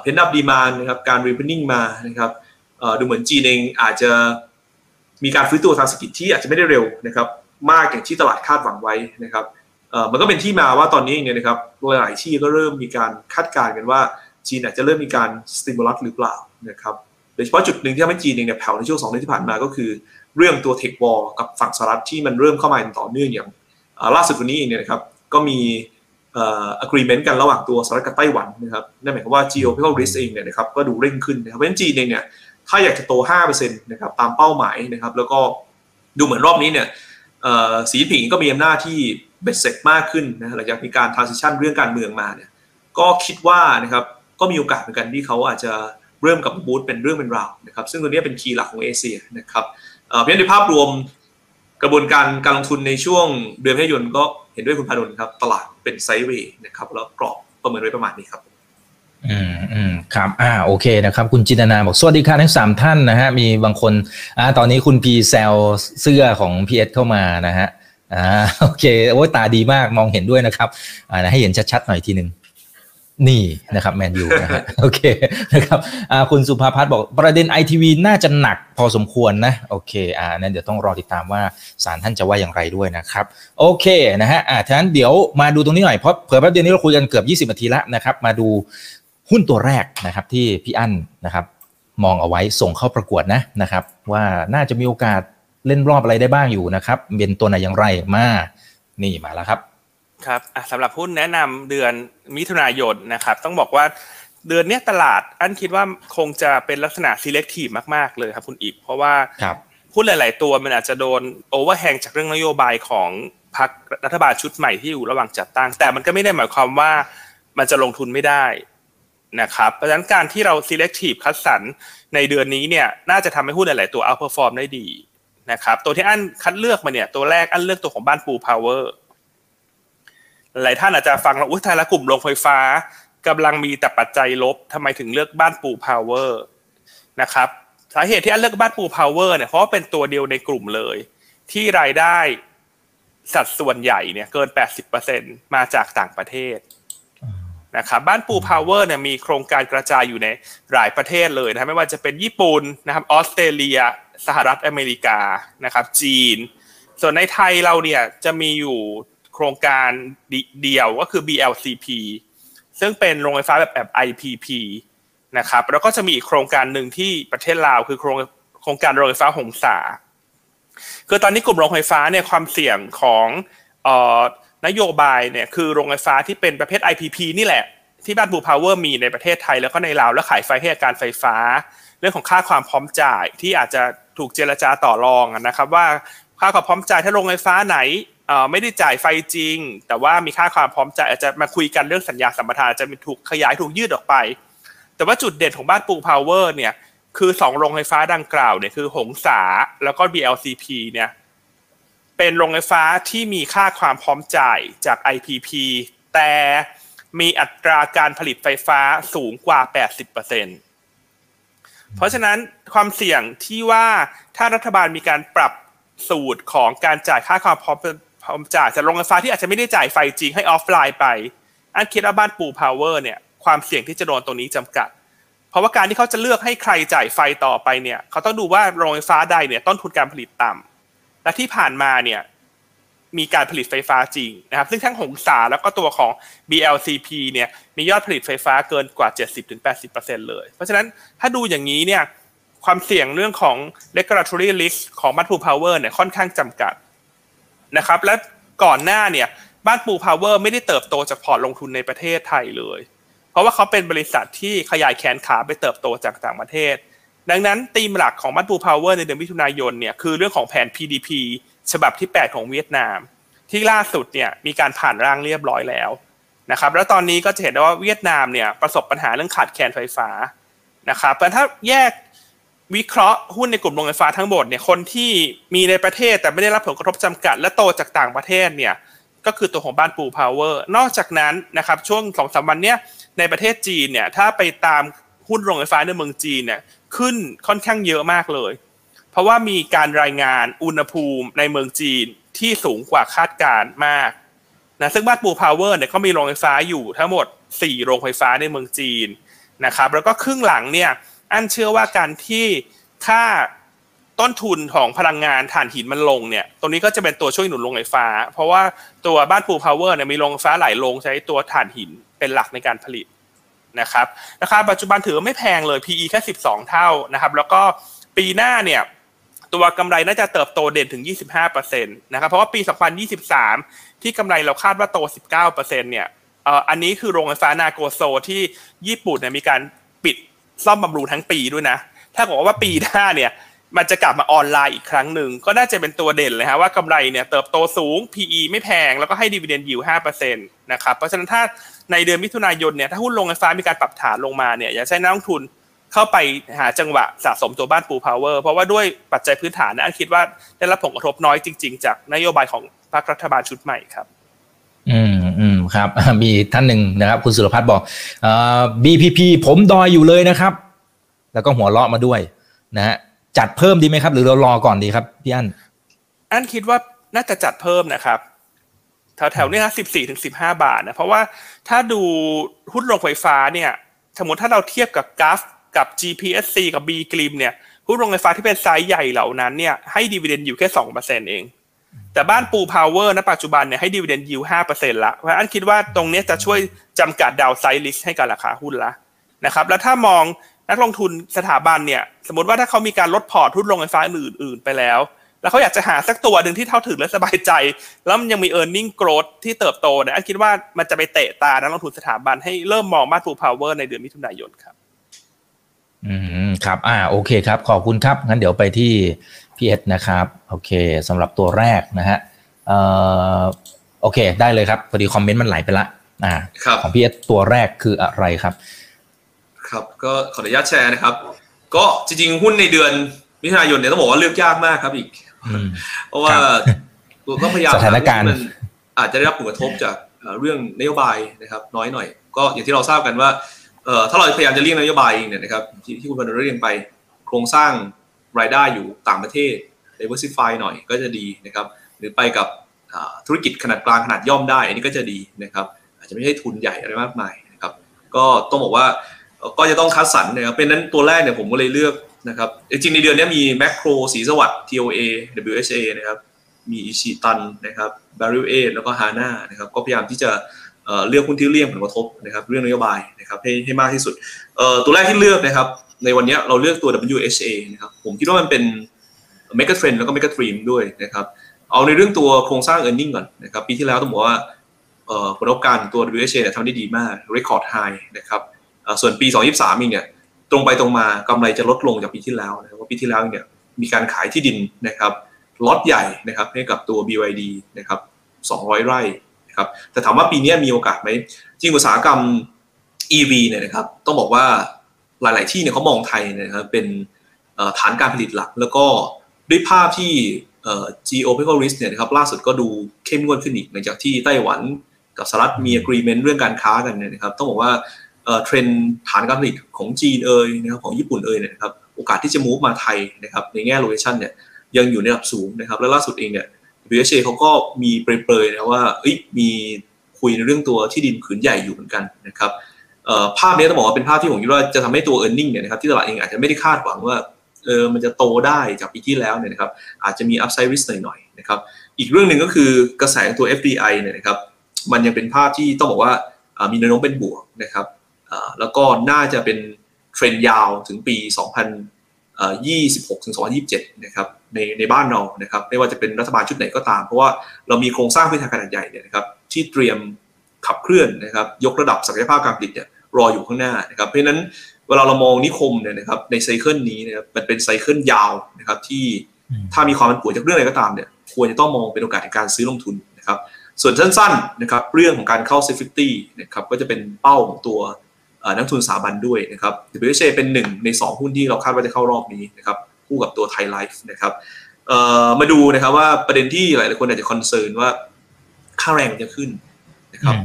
เพนนับดีมานนะครับการรีเพนนิ่งมานะครับดูเหมือนจีนเองอาจจะมีการฟื้นตัวทางเศรษฐกิจที่อาจจะไม่ได้เร็วนะครับมากอย่างที่ตลาดคาดหวังไว้นะครับมันก็เป็นที่มาว่าตอนนี้เนี่ยนะครับหลายที่ก็เริ่มมีการคาดการณ์กันว่าจีนอาจจะเริ่มมีการสติมูลัสหรือเปล่านะครับ โดยเฉพาะจุดหนึ่งที่ทำให้จีนเองเนี่ยแผ่วในช่วงสองเดือนที่ผ่านมาก็คือ เรื่องตัวเทควอลกับฝั่งสหรัฐที่มันเริ่มเข้ามาต่อเนื่องอย่างล่าสุดวันนี้เองเนี่ยนะครับก็มี agreement กันระหว่างตัวสหรัฐกับไต้หวันนะครับนั่นหมายความว่า geopolitical risk เองเนี่ยนะครับก็ดูเร่งขึ้นนะครับเพราะฉะนั้นจีนเองเนี่ยถ้าอยากจะโต 5%นะครับตามเป้าหมายนะครับแล้วก็ดูเหมือนรอบนี้เนี่ยสีผิงก็มีอำนาจที่เบ็ดเสร็จมากขึ้นนะหลังจากมีการ transition เรื่องการเมืองมาเนี่ยก็คิดว่านะครับก็มีโอกาสเหมือนกันที่เขาอาจจะ เริ่มกับบูธเป็นเรื่องเป็นราวนะครับซึ่งตัวนี้เป็นคีย์หลักของเอเชียนะครับเพราะฉะนั้นในภาพรวมกระบวนการการลงทุนในช่วงเดือนพฤษภายนก็เห็นด้วยคุณพาดลครับตลาดเป็นไซด์เวย์นะครับแล้วกรอบประเมินไว้ประมาณนี้ครับอืมอืมครับอ่าโอเคนะครับคุณจินนาบอกสวัสดีค่ะทั้งสามท่านนะฮะมีบางคนอ่าตอนนี้คุณพีแซลเสื้อของพีเอสเข้ามานะฮะอ่าโอเคโอ้ยตาดีมากมองเห็นด้วยนะครับอ่าให้เห็นชัดๆหน่อยทีหนึ่ง นี่นะครับแมนยูนะฮะโอเคนะครับคุณสุภาพัฒน์บอกประเด็นไอทีวีน่าจะหนักพอสมควรนะ โอเคอ่านั้นเดี๋ยวต้องรอติดตามว่าศาลท่านจะว่าอย่างไรด้วยนะครับ โอเคนะฮะอ่าฉะนั้นเดี๋ยวมาดูตรงนี้หน่อยเพราะเผื่อแป๊บเดียวนี้เราคุยกันเกือบ 20นาทีแล้วนะครับ มาดูหุ้นตัวแรกนะครับที่พี่อั้นนะครับมองเอาไว้ส่งเข้าประกวดนะนะครับ ว่าน่าจะมีโอกาสเล่นรอบอะไรได้บ้างอยู่นะครับเป็นตัวไหนอย่างไรมานี่มาแล้วครับ ครับสำหรับหุ้นแนะนำเดือนมิถุนายนนะครับ ต้องบอกว่าเดือนนี้ตลาดอันคิดว่าคงจะเป็นลักษณะ selective มาก ๆ เลยครับคุณอีกเพราะว่าหุ้นหลาย ๆ ตัวมันอาจจะโดนโอเวอร์แฮงจากเรื่องนโยบายของพรรครัฐบาลชุดใหม่ที่อยู่ระหว่างจัดตั้ง แต่มันก็ไม่ได้หมายความว่ามันจะลงทุนไม่ได้นะครับเพราะฉะนั้นการที่เรา selective คัดสรรในเดือนนี้เนี่ยน่าจะทำให้หุ้นหลาย ๆ ตัว outperform ได้ดีนะครับตัวที่อันคัดเลือกมาเนี่ยตัวแรกอันเลือกตัวของบ้านปูพาวเวอร์ หลายท่านอาจจะฟังแล้วอุ้ยทายละกลุ่มโรงไฟฟ้ากำลังมีแต่ปัจจัยลบทำไมถึงเลือกบ้านปูพาวเวอร์นะครับสาเหตุที่อันเลือกบ้านปูพาวเวอร์เนี่ยเพราะว่าเป็นตัวเดียวในกลุ่มเลย ที่รายได้สัดส่วนใหญ่เนี่ยเกิน 80%มาจากต่างประเทศนะครับบ้านปูพาวเวอร์เนี่ยมีโครงการกระจายอยู่ในหลายประเทศเลยนะไม่ว่าจะเป็นญี่ปุ่นนะครับออสเตรเลีย สหรัฐอเมริกานะครับจีน ส่วนในไทยเราเนี่ยจะมีอยู่ โครงการเดียวก็คือ BLCP ซึ่งเป็นโรงไฟฟ้าแบบแบบ IPP นะครับแล้วก็จะมีอีกโครงการหนึ่งที่ประเทศลาวคือโครงโครงการโรงไฟฟ้าหงสา คือตอนนี้กลุ่มโรงไฟฟ้าเนี่ยความเสี่ยงของนโยบายเนี่ยคือโรงไฟฟ้าที่เป็นประเภท IPP นี่แหละ ที่บ้านปูพาวเวอร์มีในประเทศไทยแล้วก็ในลาว แล้วขายไฟให้การไฟฟ้า เรื่องของค่าความพร้อมจ่ายที่อาจจะถูกเจรจาต่อรองนะครับว่าค่าความพร้อมจ่ายถ้าโรงไฟฟ้าไหน ไม่ได้จ่ายไฟจริง แต่ว่ามีค่าความพร้อมจ่ายอาจจะมาคุยกันเรื่องสัญญาสัมปทานจะมีถูกขยายถูกยืดออกไป แต่ว่าจุดเด่นของบ้านปูพาวเวอร์เนี่ยคือสองโรงไฟฟ้าดังกล่าวเนี่ยคือหงสาแล้วก็ BLCP เนี่ยเป็นโรงไฟฟ้าที่มีค่าความพร้อมจ่ายจาก IPP แต่มีอัตราการผลิตไฟฟ้าสูงกว่า 80%เพราะฉะนั้นความเสี่ยงที่ว่าถ้ารัฐบาลมีการปรับสูตรของการจ่ายค่าความพร้อมพร้อม จ่ายจากโรงไฟฟ้าที่อาจจะไม่ได้จ่ายไฟจริงให้ออฟไลน์ไป อันคิดว่าบ้านปูพาวเวอร์เนี่ยความเสี่ยงที่จะโดนตรงนี้จำกัด เพราะว่าการที่เขาจะเลือกให้ใครจ่ายไฟต่อไปเนี่ยเขาต้องดูว่าโรงไฟฟ้าใดเนี่ยต้นทุนการผลิตต่ำและที่ผ่านมาเนี่ยมีการผลิตไฟฟ้าจริงนะครับ ซึ่งทั้งหงสาแล้วก็ตัวของ BLCP เนี่ยมียอดผลิตไฟฟ้าเกินกว่า 70-80%เลย เพราะฉะนั้นถ้าดูอย่างนี้เนี่ยความเสี่ยงเรื่องของ regulatory risk ของบ้านปูพาวเวอร์เนี่ยค่อนข้างจำกัด นะครับ และก่อนหน้าเนี่ยบ้านปูพาวเวอร์ไม่ได้เติบโตจากพอร์ตลงทุนในประเทศไทยเลย เพราะว่าเขาเป็นบริษัทที่ขยายแขนขาไปเติบโตจากต่างประเทศ ดังนั้นธีมหลักของบ้านปูพาวเวอร์ในเดือนมิถุนายนเนี่ยคือเรื่องของแผน PDP ฉบับที่ 8 ของเวียดนาม ที่ล่าสุดเนี่ยมีการผ่านร่างเรียบร้อยแล้วนะครับแล้วตอนนี้ก็จะเห็นได้ว่าเวียดนามเนี่ยประสบปัญหาเรื่องขาดแคลนไฟฟ้านะครับแต่ถ้าแยก วิเคราะห์หุ้นในกลุ่มโรงไฟฟ้าทั้งหมดเนี่ยคนที่มีในประเทศแต่ไม่ได้รับผลกระทบจำกัด และโตจากต่างประเทศเนี่ยก็คือตัวของบ้านปูพาวเวอร์นอกจากนั้นนะครับช่วงสองสามวันเนี้ยในประเทศจีนเนี่ยถ้าไปตามหุ้นโรงไฟฟ้าในเมืองจีนเนี่ยขึ้นค่อนข้างเยอะมากเลย เพราะว่ามีการรายงานอุณหภูมิในเมืองจีนที่สูงกว่าคาดการณ์มากนะซึ่งบ้านปูพาวเวอร์เนี่ยก็มีโรงไฟฟ้าอยู่ทั้งหมด 4 โรงไฟฟ้าในเมืองจีนนะครับแล้วก็ครึ่งหลังเนี่ย อันเชื่อว่าการที่ค่าต้นทุนของพลังงานถ่านหินมันลงเนี่ย ตรงนี้ก็จะเป็นตัวช่วยหนุนโรงไฟฟ้า เพราะว่าตัวบ้านปูพาวเวอร์เนี่ยมีโรงไฟฟ้าหลายโรงใช้ตัวถ่านหินเป็นหลักในการผลิตนะครับราคาปัจจุบันถือว่าไม่แพงเลย PE แค่ 12 เท่านะครับ แล้วก็ปีหน้าเนี่ยตัวกำไรน่าจะเติบโตเด่นถึง 25%นะครับ เพราะว่าปี 2023 ที่กำไรเราคาดว่าโต 19%เนี่ยอันนี้คือโรงไฟฟ้านาโกโซที่ญี่ปุ่นเนี่ยมีการปิด ซ่อมบำรุงทั้งปีด้วยนะ ถ้าบอกว่าปีหน้าเนี่ย มันจะกลับมาออนไลน์อีกครั้งหนึ่ง ก็น่าจะเป็นตัวเด่นเลยฮะว่ากำไรเนี่ยเติบโตสูง PE ไม่แพง แล้วก็ให้ดีเวเดนยิวห้าเปอร์เซ็นต์นะครับ เพราะฉะนั้นถ้าในเดือนมิถุนายนเนี่ยถ้าหุ้นโรงไฟฟ้ามีการปรับฐานลงมาเนี่ยอยากให้นักลงทุนเข้าไปหาจังหวะสะสมตัวบ้านปูพาวเวอร์ เพราะว่าด้วยปัจจัยพื้นฐานนะอันคิดว่าได้รับผลกระทบน้อยจริง ๆ จากนโยบายของพรรครัฐบาลชุดใหม่ครับ อืมอืมครับ มีท่านหนึ่งนะครับ คุณสุรพัฒน์บอกเอ่อ BPP ผมดอยอยู่เลยนะครับ แล้วก็หัวเราะมาด้วย นะฮะจัดเพิ่มดีไหมครับ หรือเรารอก่อนดีครับพี่อั้นอันคิดว่าน่าจะจัดเพิ่มนะครับแถวๆเนี้สิบสี่ถึงสิบห้าบาทนะเพราะว่าถ้าดูหุ้นโรงไฟฟ้าเนี่ย สมมติถ้าเราเทียบกับ GULF กับ GPSC กับ B กริมเนี่ยหุ้นโรงไฟฟ้าที่เป็นไซส์ใหญ่เหล่านั้นเนี่ยให้ dividend อยู่แค่สองเปอร์เซ็นต์เอง แต่บ้านปูพาวเวอร์ณปัจจุบันเนี่ยให้ดีเวเดนยิวห้าเปอร์เซ็นต์ละ เพราะอันคิดว่าตรงนี้จะช่วยจำกัด downside risk ให้กับราคาหุ้นละนะครับ แล้วถ้ามองนักลงทุนสถาบันเนี่ย สมมติว่าถ้าเขามีการลดพอร์ตหุ้นโรงไฟฟ้าอื่น ๆ ไปแล้ว แล้วเขาอยากจะหาสักตัวหนึ่งที่เขาถือและสบายใจ แล้วมันยังมี e a r n i n g growth ที่เติบโตเนี่ยอันคิดว่ามันจะไปเตะตานักลงทุนสถาบันให้เริ่มมองบ้านปูพาวเวอร์ในเดือนมิถุนายนครับอืมครับ อ่า โอเคครับ ขอบคุณครับ งั้นเดี๋ยวไปที่ พี่เอสนะครับโอเคสำหรับตัวแรกนะฮะเอ่อโอเค ได้เลยครับพอดีคอมเมนต์มันไหลไปละอ่าครับของพี่เอสตัวแรกคืออะไรครับ ครับก็ขออนุญาตแชร์นะครับ ก็จริงๆหุ้นในเดือนมิถุนายนเนี่ยต้องบอกว่าเลือกยากมากครับอีกอืมเพราะว่าครับเราก็พยายามสถานการณ์หที่มันอาจจะได้รับผลกระทบจากเอ่อเรื่องนโยบายนะครับ น้อยหน่อย ก็อย่างที่เราทราบกันว่าเอ่อถ้าเราพยายามจะเลี่ยงนโยบายเองเนี่ยนะครับที่ที่คุณพันธุ์เรียงไป โครงสร้าง รายได้อยู่ต่างประเทศ diversify หน่อยก็จะดีนะครับหรือไปกับธุรกิจขนาดกลางขนาดย่อมได้ อันนี้ก็จะดีนะครับอาจจะไม่ใช่ทุนใหญ่อะไรมากมายนะครับก็ต้องบอกว่าก็จะต้องคัดสรรนะครับเป็นนั้นตัวแรกเนี่ยผมก็เลยเลือกนะครับจริงในเดือนนี้มีแมคโครสีสวัสด์ TOA WHA นะครับมีอิชิตันนะครับ b a r r i l A แล้วก็ฮาน่านะครับก็พยายามที่จะเลือกหุ้นที่เลี่ยงผลกระทบนะครับเรื่องนโยบายนะครับให้ให้มากที่สุดตัวแรกที่เลือกนะครับ ในวันนี้เราเลือกตัว WHA นะครับผมคิดว่ามันเป็น m e g a trend แล้วก็ mega dream ด้วยนะครับเอาในเรื่องตัวโครงสร้าง e a r n i n g ก่อนนะครับปีที่แล้วต้องบอกว่าผลประกอบการตัว WHA เนี่ยทำได้ดีมาก record high นะครับส่วนปี 2023เองเนี่ยตรงไปตรงมากำไรจะลดลงจากปีที่แล้วนะครับเพราะปีที่แล้วเนี่ยมีการขายที่ดินนะครับล็อตใหญ่นะครับให้กับตัว BYD นะครับ200 ไร่นะครับแต่ถามว่าปีนี้มีโอกาสไหมจริงอุตสาหกรรม EV เนี่ยนะครับต้องบอกว่า หลาย ๆ ที่เนี่ยเขามองไทยเนยนะครับเป็นฐานการผลิตหลัก แล้วก็ด้วยภาพที่เอ่อ geopolitical risk เนี่ยนะครับล่าสุดก็ดูเข้มงวดขึ้นอีกหลังจากที่ไต้หวันกับสหรัฐมี agreement เรื่องการค้ากันเนี่ยนะครับต้องบอกว่าเทรนฐานการผลิตของจีนเอยนะครับของญี่ปุ่นเอยเนี่ยนะครับโอกาสที่จะ move มาไทยนะครับในแง่ location เนี่ยยังอยู่ในระดับสูงนะครับและล่าสุดเองเนี่ย WHA เขาก็มีเปรยๆนะว่ามีคุยในเรื่องตัวที่ดินผืนใหญ่อยู่เหมือนกันนะครับ ภาพนี้ต้องบอกว่าเป็นภาพที่ผมคิดว่าจะทำให้ตัว e a r n i n g เนี่ยนะครับที่ตลาดเองอาจจะไม่ได้คาดหวังว่าเออมันจะโตได้จากปีที่แล้วเนี่ยนะครับอาจจะมี upside risk หน่อยๆนะครับอีกเรื่องหนึ่งก็คือกระแสตัว FDI เนี่ยนะครับมันยังเป็นภาพที่ต้องบอกว่ามีแนวโน้มเป็นบวกนะครับแล้วก็น่าจะเป็นเทรนยาวถึงปี 2026ถึง2027นะครับในในบ้านเรานะครับไม่ว่าจะเป็นรัฐบาลชุดไหนก็ตาม เพราะว่าเรามีโครงสร้างพื้นฐานขนาดใหญ่เนี่ยนะครับที่เตรียมขับเคลื่อนนะครับยกระดับศักยภาพการผลิตเนี่ย รออยู่ข้างหน้านะครับ เพราะฉะนั้นเวลาเรามองนิคมเนี่ยนะครับในไซเคิลนี้นะครับมันเป็นไซเคิลยาวนะครับที่อืมถ้ามีความผันผวนจากเรื่องอะไรก็ตามเนี่ยควรจะต้องมองเป็นโอกาสในการซื้อลงทุนนะครับ ส่วนสั้นๆนะครับเรื่องของการเข้า safety นะครับก็จะเป็นเป้าของตัวเอ่อนักทุนสถาบันด้วยนะครับ WHA เป็นหนึ่งในสองหุ้นที่เราคาดว่าจะเข้ารอบนี้นะครับคู่กับตัวไทยไลฟ์นะครับเอ่อมาดูนะครับว่าประเด็นที่หลายๆคนอาจจะ concern ว่าค่าแรงมันจะขึ้นนะครับอืม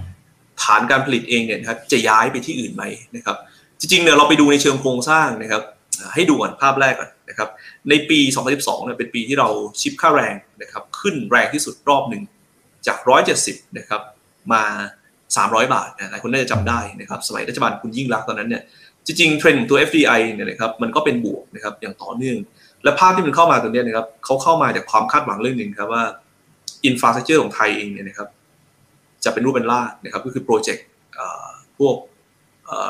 ฐานการผลิตเองเนี่ยนะครับจะย้ายไปที่อื่นไหมนะครับ จริงๆเนี่ยเราไปดูในเชิงโครงสร้างนะครับ ให้ดูก่อนภาพแรกก่อนนะครับ ในปี 2012เนี่ยเป็นปีที่เรา shift ค่าแรงนะครับ ขึ้นแรงที่สุดรอบหนึ่งจาก 170 นะครับมา 300 บาทนะหลายคนน่าจะจำได้นะครับ สมัยรัฐบาลคุณยิ่งลักษณ์ตอนนั้นเนี่ยจริงๆเทรนด์ของตัว FDI เนี่ยนะครับมันก็เป็นบวกนะครับอย่างต่อเนื่อง และภาพที่มันเข้ามาตรงนี้นะครับเขาเข้ามาจากความคาดหวังเรื่องหนึ่งครับว่า infrastructure ของไทยเองเนี่ยนะครับ จะเป็นรูปเป็นร่างนะครับก็คือโปรเจกต์พวก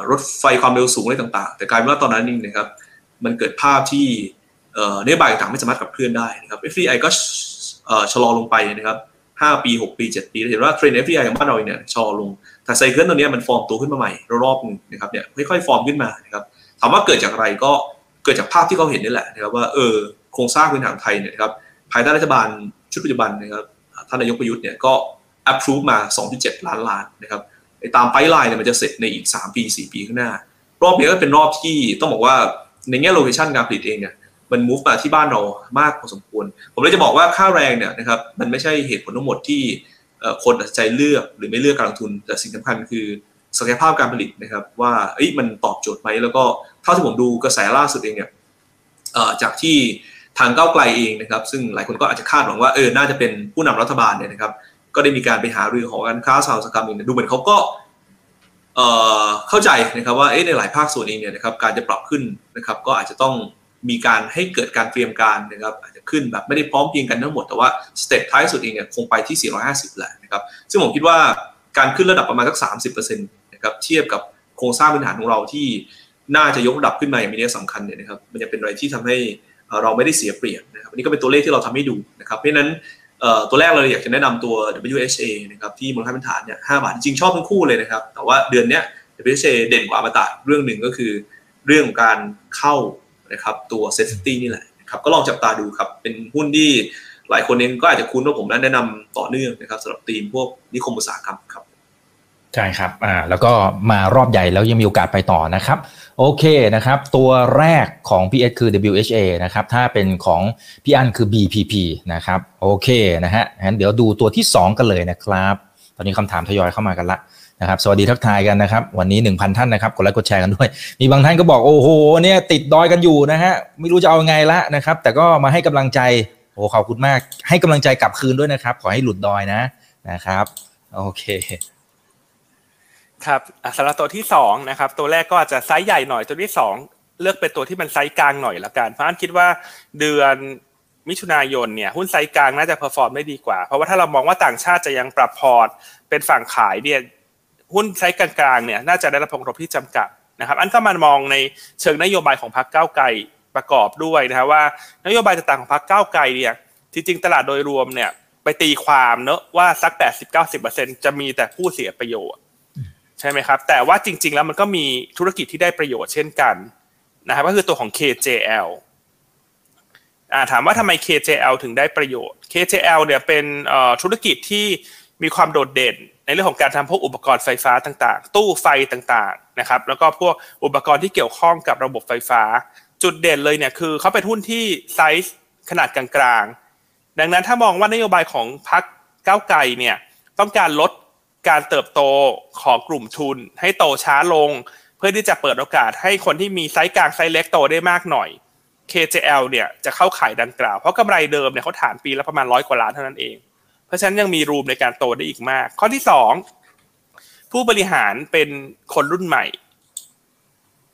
รถไฟความเร็วสูงอะไรต่างๆ แต่กลายเป็นว่าตอนนั้นนี่นะครับมันเกิดภาพที่เอ่อนโยบายต่างไม่สามารถขับเคลื่อนได้นะครับ FDI ก็เอ่อชะลอลงไปนะครับ5ปี 6 ปี 7 ปีเราเห็นว่าเทรนด์ FDI ของบ้านเราเนี่ยชะลอลงแต่ cycle ตัวเนี้ยมันฟอร์มตัวขึ้นมาใหม่รอบๆหนึงนะครับเนี่ยค่อยๆฟอร์มขึ้นมานะครับถามว่าเกิดจากอะไรก็เกิดจากภาพที่เขาเห็นนี่แหละนะครับว่าเออโครงสร้างพื้นฐานไทยเนี่ยครับภายใต้รัฐบาลชุดปัจจุบันนะครับท่านนายกประยุทธ์เนี่ยก็ approve มา 2.7 ล้านล้านนะครับไอ้ตาม pipeline เนี่ยมันจะเสร็จในอีก 3 ปี 4 ปีข้างหน้า รอบนี้ก็เป็นรอบที่ต้องบอกว่าในแง่โลเคชันการผลิตเองเนี่ยมัน move มาที่บ้านเรามากพอสมควร ผมเลยจะบอกว่าค่าแรงเนี่ยนะครับมันไม่ใช่เหตุผลทั้งหมดที่คนตัดใจเลือกหรือไม่เลือกการลงทุน แต่สิ่งสำคัญคือศักยภาพการผลิตนะครับว่ามันตอบโจทย์ไหมแล้วก็เท่าที่ผมดูกระแสล่าสุดเองเนี่ยจากที่ทางก้าวไกลเองนะครับ ซึ่งหลายคนก็อาจจะคาดหวังว่าเออน่าจะเป็นผู้นำรัฐบาลเนี่ยนะครับ ก็ได้มีการไปหารือของการค้าสาวสกรรมเองดูเหมือนเขาก็เข้าใจนะครับว่าในหลายภาคส่วนเองเนี่ยนะครับการจะปรับขึ้นนะครับก็อาจจะต้องมีการให้เกิดการเตรียมการนะครับอาจจะขึ้นแบบไม่ได้พร้อมเพียงกันทั้งหมดแต่ว่าสเต็ปท้ายสุดเองเนี่ยคงไปที่ 450 แหละนะครับซึ่งผมคิดว่าการขึ้นระดับประมาณสัก 30%นะครับเทียบกับโครงสร้างพื้นฐานของเราที่น่าจะยกระดับขึ้นมาอย่างมีนัยสำคัญเนี่ยนะครับมันจะเป็นอะไรที่ทำให้เราไม่ได้เสียเปรียบนะครับอันนี้ก็เป็นตัวเลขที่เราทำให้ดูนะครับเพราะฉะนั้น ตัวแรกเลยอยากจะแนะนำตัว WHA นะครับที่มูลค่าพื้นฐานเนี่ย5บาทจริงชอบทั้งคู่เลยนะครับ แต่ว่าเดือนเนี้ย WHA เด่นกว่าอมตะเรื่องหนึ่งก็คือ เรื่องของการเข้านะครับตัวเซ t ตี้นี่แหละครับก็ลองจับตาดูครับเป็นหุ้นที่หลายคนเองก็อาจจะคุ้นว่าผมแนะนำต่อเนื่องนะครับสำหรับทีมพวกนิคมอุตสาหกรรมครับใช่ครับอ่าแล้วก็มารอบใหญ่แล้วยังมีโอกาสไปต่อนะครับ โอเคนะครับ ตัวแรกของ PS คือ WHA นะครับ ถ้าเป็นของพี่อันคือ BPP นะครับ โอเคนะฮะงั้นเดี๋ยวดูตัวที่ 2 กันเลยนะครับ ตอนนี้คำถามทยอยเข้ามากันละนะครับ สวัสดีทักทายกันนะครับ วันนี้ 1,000 ท่านนะครับ กดไลค์กดแชร์กันด้วย มีบางท่านก็บอก โอ้โห เนี่ยติดดอยกันอยู่นะฮะ ไม่รู้จะเอาไงละนะครับ แต่ก็มาให้กำลังใจ โอ้ขอบคุณมาก ให้กำลังใจกลับคืนด้วยนะครับ ขอให้หลุดดอยนะนะครับ โอเค ครับสำหรับตัวที่2นะครับตัวแรกก็อาจจะไซส์ใหญ่หน่อยตัวที่ 2 เลือกเป็นตัวที่มันไซส์กลางหน่อยละกันเพราะอันคิดว่าเดือนมิถุนายนเนี่ยหุ้นไซส์กลางน่าจะ perform ได้ดีกว่า เพราะว่าถ้าเรามองว่าต่างชาติจะยังปรับพอร์ตเป็นฝั่งขายเนี่ยหุ้นไซส์กลางๆเนี่ยน่าจะได้รับผลกระทบที่จำกัดนะครับ อันก็มามองในเชิงนโยบายของพรรคก้าวไกลประกอบด้วยนะครับว่านโยบายต่างๆของพรรคก้าวไกลเนี่ยจริงๆตลาดโดยรวมเนี่ยไปตีความเนอะว่าสัก 80-90%จะมีแต่ผู้เสียประโยชน์ ใช่ไหมครับ แต่ว่าจริง ๆ แล้วมันก็มีธุรกิจที่ได้ประโยชน์เช่นกันนะครับก็คือตัวของ KJL อ่าถามว่าทำไม KJL ถึงได้ประโยชน์ KJL เนี่ยเป็นธุรกิจที่มีความโดดเด่น ในเรื่องของการทำพวกอุปกรณ์ไฟฟ้าต่างๆ ตู้ไฟต่างๆนะครับ แล้วก็พวกอุปกรณ์ที่เกี่ยวข้องกับระบบไฟฟ้า จุดเด่นเลยเนี่ยคือเขาเป็นหุ้นที่ไซส์ขนาดกลางๆ ดังนั้นถ้ามองว่านโยบายของพรรคก้าวไกลเนี่ยต้องการลด การเติบโตของกลุ่มทุนให้โตช้าลง เพื่อที่จะเปิดโอกาสให้คนที่มีไซส์กลางไซส์เล็กโตได้มากหน่อย KJL เนี่ยจะเข้าข่ายดังกล่าว เพราะกำไรเดิมเนี่ยเขาฐานปีละประมาณร้อยกว่าล้านเท่านั้นเอง เพราะฉะนั้นยังมี room ในการโตได้อีกมาก ข้อที่สองผู้บริหารเป็นคนรุ่นใหม่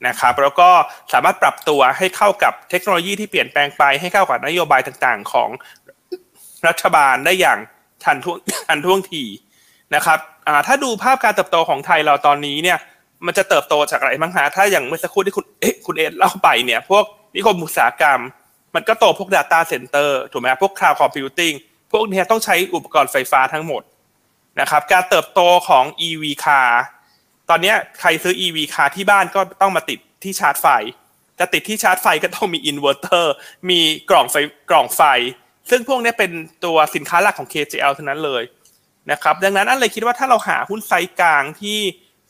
นะครับแล้วก็สามารถปรับตัวให้เข้ากับเทคโนโลยีที่เปลี่ยนแปลงไปให้เข้ากับนโยบายต่างๆ ของรัฐบาลได้อย่างทันท่วงทันท่วงทีนะครับ ถ้าดูภาพการเติบโตของไทยเราตอนนี้เนี่ยมันจะเติบโตจากอะไรบ้างฮะถ้าอย่างเมื่อสักครู่ที่คุณเอ๊ะคุณเอ็ดเล่าไปเนี่ยพวกนิคมอุตสาหกรรม มันก็โตพวก Data Center ถูกไหมพวก Cloud Computing พวกนี้ต้องใช้อุปกรณ์ไฟฟ้าทั้งหมดนะครับการเติบโตของ EV car ตอนนี้ใครซื้อ EV car ที่บ้านก็ต้องมาติดที่ชาร์จไฟจะติดที่ชาร์จไฟก็ต้องมีอินเวอร์เตอร์มีกล่องไฟกล่องไฟ ซึ่งพวกนี้เป็นตัวสินค้าหลักของ KJL เท่านั้นเลย นะครับดังนั้นอันเลยคิดว่าถ้าเราหาหุ้นไซกลางที่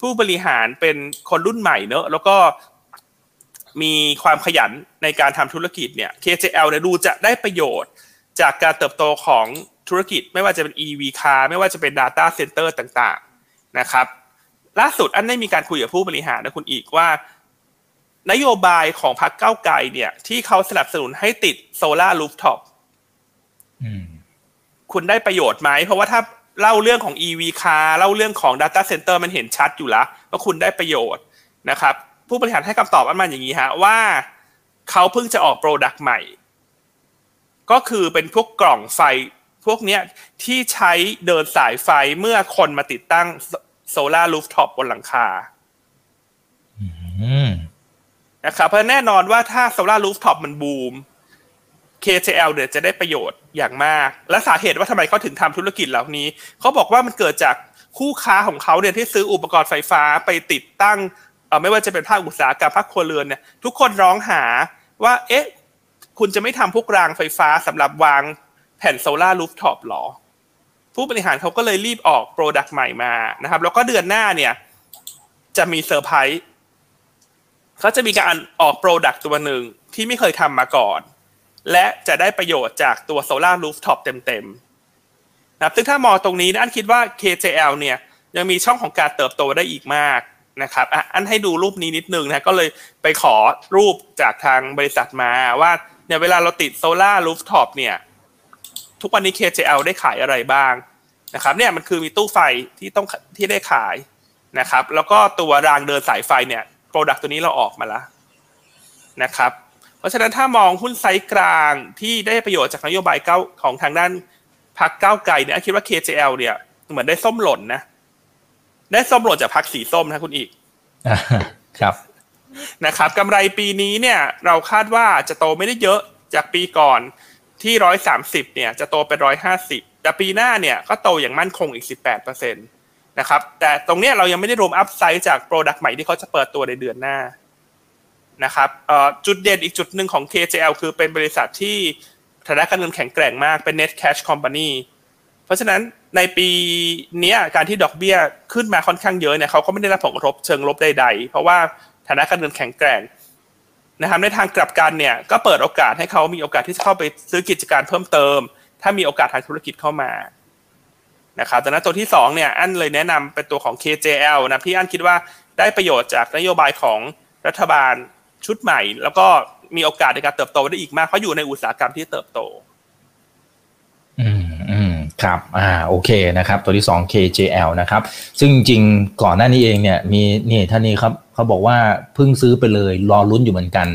ผู้บริหารเป็นคนรุ่นใหม่เนอะแล้วก็มีความขยันในการทำธุรกิจเนี่ย KJL เนี่ยดูจะได้ประโยชน์จากการเติบโตของธุรกิจ ไม่ว่าจะเป็น EV car ไม่ว่าจะเป็น Data Center ต่างๆนะครับ ล่าสุดอันได้มีการคุยกับผู้บริหารนะคุณอีกว่า นโยบายของพรรคก้าวไกลเนี่ย ที่เขาสนับสนุนให้ติดโซลาร์รูฟท็อปคุณได้ประโยชน์ไหม เพราะว่าถ้า เล่าเรื่องของ EV car เล่าเรื่องของ Data Center มันเห็นชัดอยู่แล้วว่าคุณได้ประโยชน์นะครับ ผู้บริหารให้คำตอบอั้นมาอย่างนี้ฮะว่าเขาเพิ่งจะออก product ใหม่ ก็คือเป็นพวกกล่องไฟพวกเนี้ยที่ใช้เดินสายไฟเมื่อคนมาติดตั้งโซลาร์รูฟท็อปบนหลังคานะครับเพราะแน่นอนว่าถ้าโซลาร์รูฟท็อปมันบูม KJL เนี่ยจะได้ประโยชน์อย่างมาก และสาเหตุว่าทำไมเขาถึงทำธุรกิจเหล่านี้เขาบอกว่ามันเกิดจากคู่ค้าของเขาเนี่ยที่ซื้ออุปกรณ์ไฟฟ้าไปติดตั้งไม่ว่าจะเป็นภาคอุตสาหกรรมภาคครัวเรือนเนี่ยทุกคนร้องหาว่า เอ๊ะ คุณจะไม่ทำพวกรางไฟฟ้าสำหรับวางแผ่นโซลาร์รูฟท็อปหรอ ผู้บริหารเขาก็เลยรีบออก product ใหม่มานะครับ แล้วก็เดือนหน้าเนี่ย จะมีเซอร์ไพรส์เขาจะมีการออก product ตัวหนึ่งที่ไม่เคยทำมาก่อน และจะได้ประโยชน์จากตัวโซลาร์รูฟท็อปเต็มๆนะซึ่งถ้ามองตรงนี้นะอั้นคิดว่า KJL เนี่ยยังมีช่องของการเติบโตได้อีกมากนะครับอะอั้นให้ดูรูปนี้นิดนึงนะก็เลยไปขอรูปจากทางบริษัทมาว่าเนี่ยเวลาเราติดโซลาร์รูฟท็อปเนี่ยทุกวันนี้ KJL ได้ขายอะไรบ้างนะครับเนี่ยมันคือมีตู้ไฟที่ต้องที่ได้ขายนะครับแล้วก็ตัวรางเดินสายไฟเนี่ย product ตัวนี้เราออกมาแล้วนะครับ เพราะฉะนั้นถ้ามองหุ้นไซส์กลางที่ได้ประโยชน์จากนโยบายเก้าของทางด้านพรรคก้าวไกลเนี่ยคิดว่า KJL เนี่ย เหมือนได้ส้มหล่นนะ ได้ส้มหล่นจากพรรคสีส้มนะคุณเอ็ดครับนะครับกำไรปีนี้เนี่ย เราคาดว่าจะโตไม่ได้เยอะจากปีก่อนที่ร้อยสามสิบเนี่ย จะโตเป็นร้อยห้าสิบแต่ปีหน้าเนี่ยก็โตอย่างมั่นคงอีกสิบแปดเปอร์เซ็นต์นะครับแต่ตรงเนี้ยเรายังไม่ได้รวม upside จาก product ใหม่ที่เขาจะเปิดตัวในเดือนหน้า นะครับจุดเด่นอีกจุดหนึ่งของ KJL คือเป็นบริษัทที่ฐานะการเงินแข็งแกร่งมากเป็น net cash company เพราะฉะนั้นในปีนี้การที่ดอกเบี้ยขึ้นมาค่อนข้างเยอะเนี่ยเขาก็ไม่ได้รับผลกระทบเชิงลบใดๆ เพราะว่าฐานะการเงินแข็งแกร่งนะครับในทางกลับกันเนี่ยก็เปิดโอกาสให้เขามีโอกาสที่จะเข้าไปซื้อกิจการเพิ่มเติม ถ้ามีโอกาสทางธุรกิจเข้ามานะครับแต่นั้นตัวที่สองเนี่ยอันเลยแนะนำเป็นตัวของ KJL นะพี่อันคิดว่าได้ประโยชน์จากนโยบายของรัฐบาล ชุดใหม่ แล้วก็มีโอกาสในการเติบโตได้อีกมากเพราะอยู่ในอุตสาหกรรมที่เติบโต อืมอืมครับ อ่า โอเคนะครับ ตัวที่สอง KJL นะครับ ซึ่งจริงๆก่อนหน้านี้เองเนี่ยมีนี่ท่านนี้ครับเขาบอกว่าเพิ่งซื้อไปเลยรอลุ้นอยู่เหมือนกัน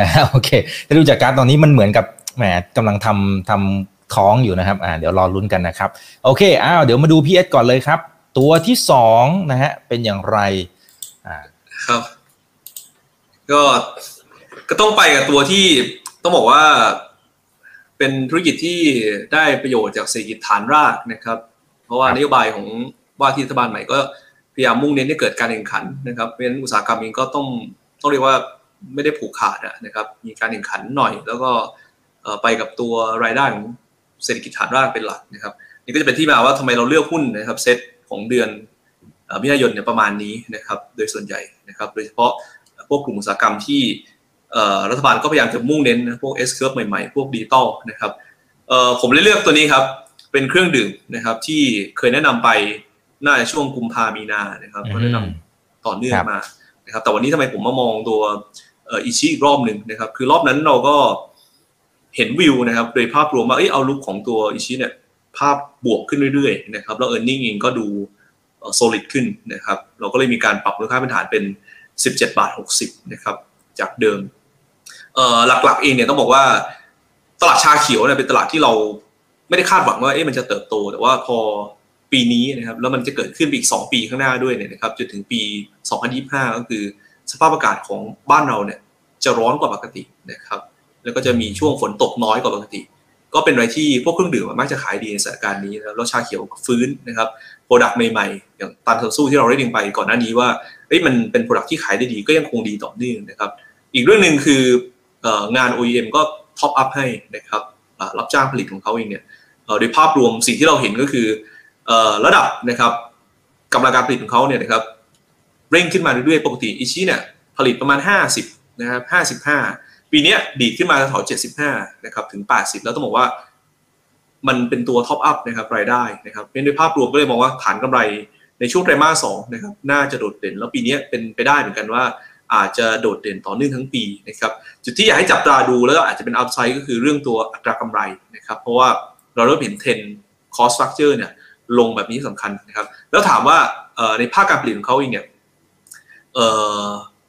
นะโอเคถ้าดูจากการตอนนี้มันเหมือนกับแหมกำลังทำทำท้องอยู่นะครับ อ่า เดี๋ยวรอลุ้นกันนะครับ โอเค อ้าว เดี๋ยวมาดูพีเอสก่อนเลยครับ ตัวที่สองนะฮะ เป็นอย่างไร อ่า ครับ ก็ก็ต้องไปกับตัวที่ต้องบอกว่าเป็นธุรกิจที่ได้ประโยชน์จากเศรษฐกิจฐานรากนะครับ เพราะว่านโยบายของว่าที่รัฐบาลใหม่ก็พยายามมุ่งเน้นให้เกิดการแข่งขันนะครับเพราะฉะนั้นอุตสาหกรรมเองก็ต้องต้องเรียกว่าไม่ได้ผูกขาดนะครับ มีการแข่งขันหน่อย แล้วก็ไปกับตัวรายได้ของเศรษฐกิจฐานรากเป็นหลักนะครับ นี่ก็จะเป็นที่มาว่าทำไมเราเลือกหุ้นนะครับเซตของเดือนมิถุนายนเนี่ยประมาณนี้นะครับ โดยส่วนใหญ่นะครับ โดยเฉพาะ พวกกลุ่มอุตสาหกรรมที่รัฐบาลก็พยายามจะมุ่งเน้นนะพวก S curve ใหม่ๆ พวกดิจิตอลนะครับผมเลยเลือกตัวนี้ครับเป็นเครื่องดื่มนะครับที่เคยแนะนำไปน่าจะช่วงกุมภามีนานะครับก็แนะนำต่อเนื่องมานะครับแต่วันนี้ทำไมผมมามองตัวอิชิอีกรอบหนึ่งนะครับ คือรอบนั้นเราก็เห็นวิวนะครับ โดยภาพรวมว่าเอ้ยเอาลุกของตัวอิชิเนี่ยภาพบวกขึ้นเรื่อยๆนะครับแล้วเออร์เน็งเองก็ดูโซลิดขึ้นนะครับ เราก็เลยมีการปรับมูลค่าพื้นฐานเป็น 17 บาท 60 นะครับ จากเดิมหลักๆเองเนี่ยต้องบอกว่าตลาดชาเขียวเนี่ยเป็นตลาดที่เราไม่ได้คาดหวังว่าเอ๊ะมันจะเติบโต แต่ว่าพอปีนี้นะครับแล้วมันจะเกิดขึ้นอีก 2 ปีข้างหน้าด้วยเนี่ยนะครับจนถึงปี 2025 ก็คือสภาพอากาศของบ้านเราเนี่ยจะร้อนกว่าปกตินะครับแล้วก็จะมีช่วงฝนตกน้อยกว่าปกติ ก็เป็นอะไรที่พวกเครื่องดื่มมักจะขายดีในสถานการณ์นี้แล้วชาเขียวฟื้นนะครับproduct ใหม่ๆ อย่างตันเทอร์สู้ที่เราได้ดึงไปก่อนหน้านี้ว่า เอ้ยมันเป็น product ที่ขายได้ดีก็ยังคงดีต่อเนื่องนะครับ อีกเรื่องหนึ่งคืองาน OEM ก็ top up ให้นะครับรับจ้างผลิตของเขาเองเนี่ยโดยภาพรวมสิ่งที่เราเห็นก็คือระดับนะครับกำลังการผลิตของเขาเนี่ยนะครับเร่งขึ้นมาเรื่อยๆ ปกติอิชิเนี่ยผลิตประมาณ 50นะครับ55 ปีนี้ดีดขึ้นมาแถว75นะครับถึง 80 แล้วต้องบอกว่ามันเป็นตัว top up นะครับรายได้นะครับเป็นโดยภาพรวมก็เลยมองว่าฐานกำไร ในช่วงไตรมาสสองนะครับน่าจะโดดเด่นแล้วปีนี้เป็นไปได้เหมือนกันว่าอาจจะโดดเด่นต่อเนื่องทั้งปีนะครับจุดที่อยากให้จับตาดูแล้วก็อาจจะเป็น upside ก็คือเรื่องตัวอัตรากำไรนะครับเพราะว่าเราเริ่มเห็นเทรนด์ cost structure เนี่ยลงแบบนี้สำคัญนะครับแล้วถามว่าในภาคการผลิตของเขาเองเนี่ย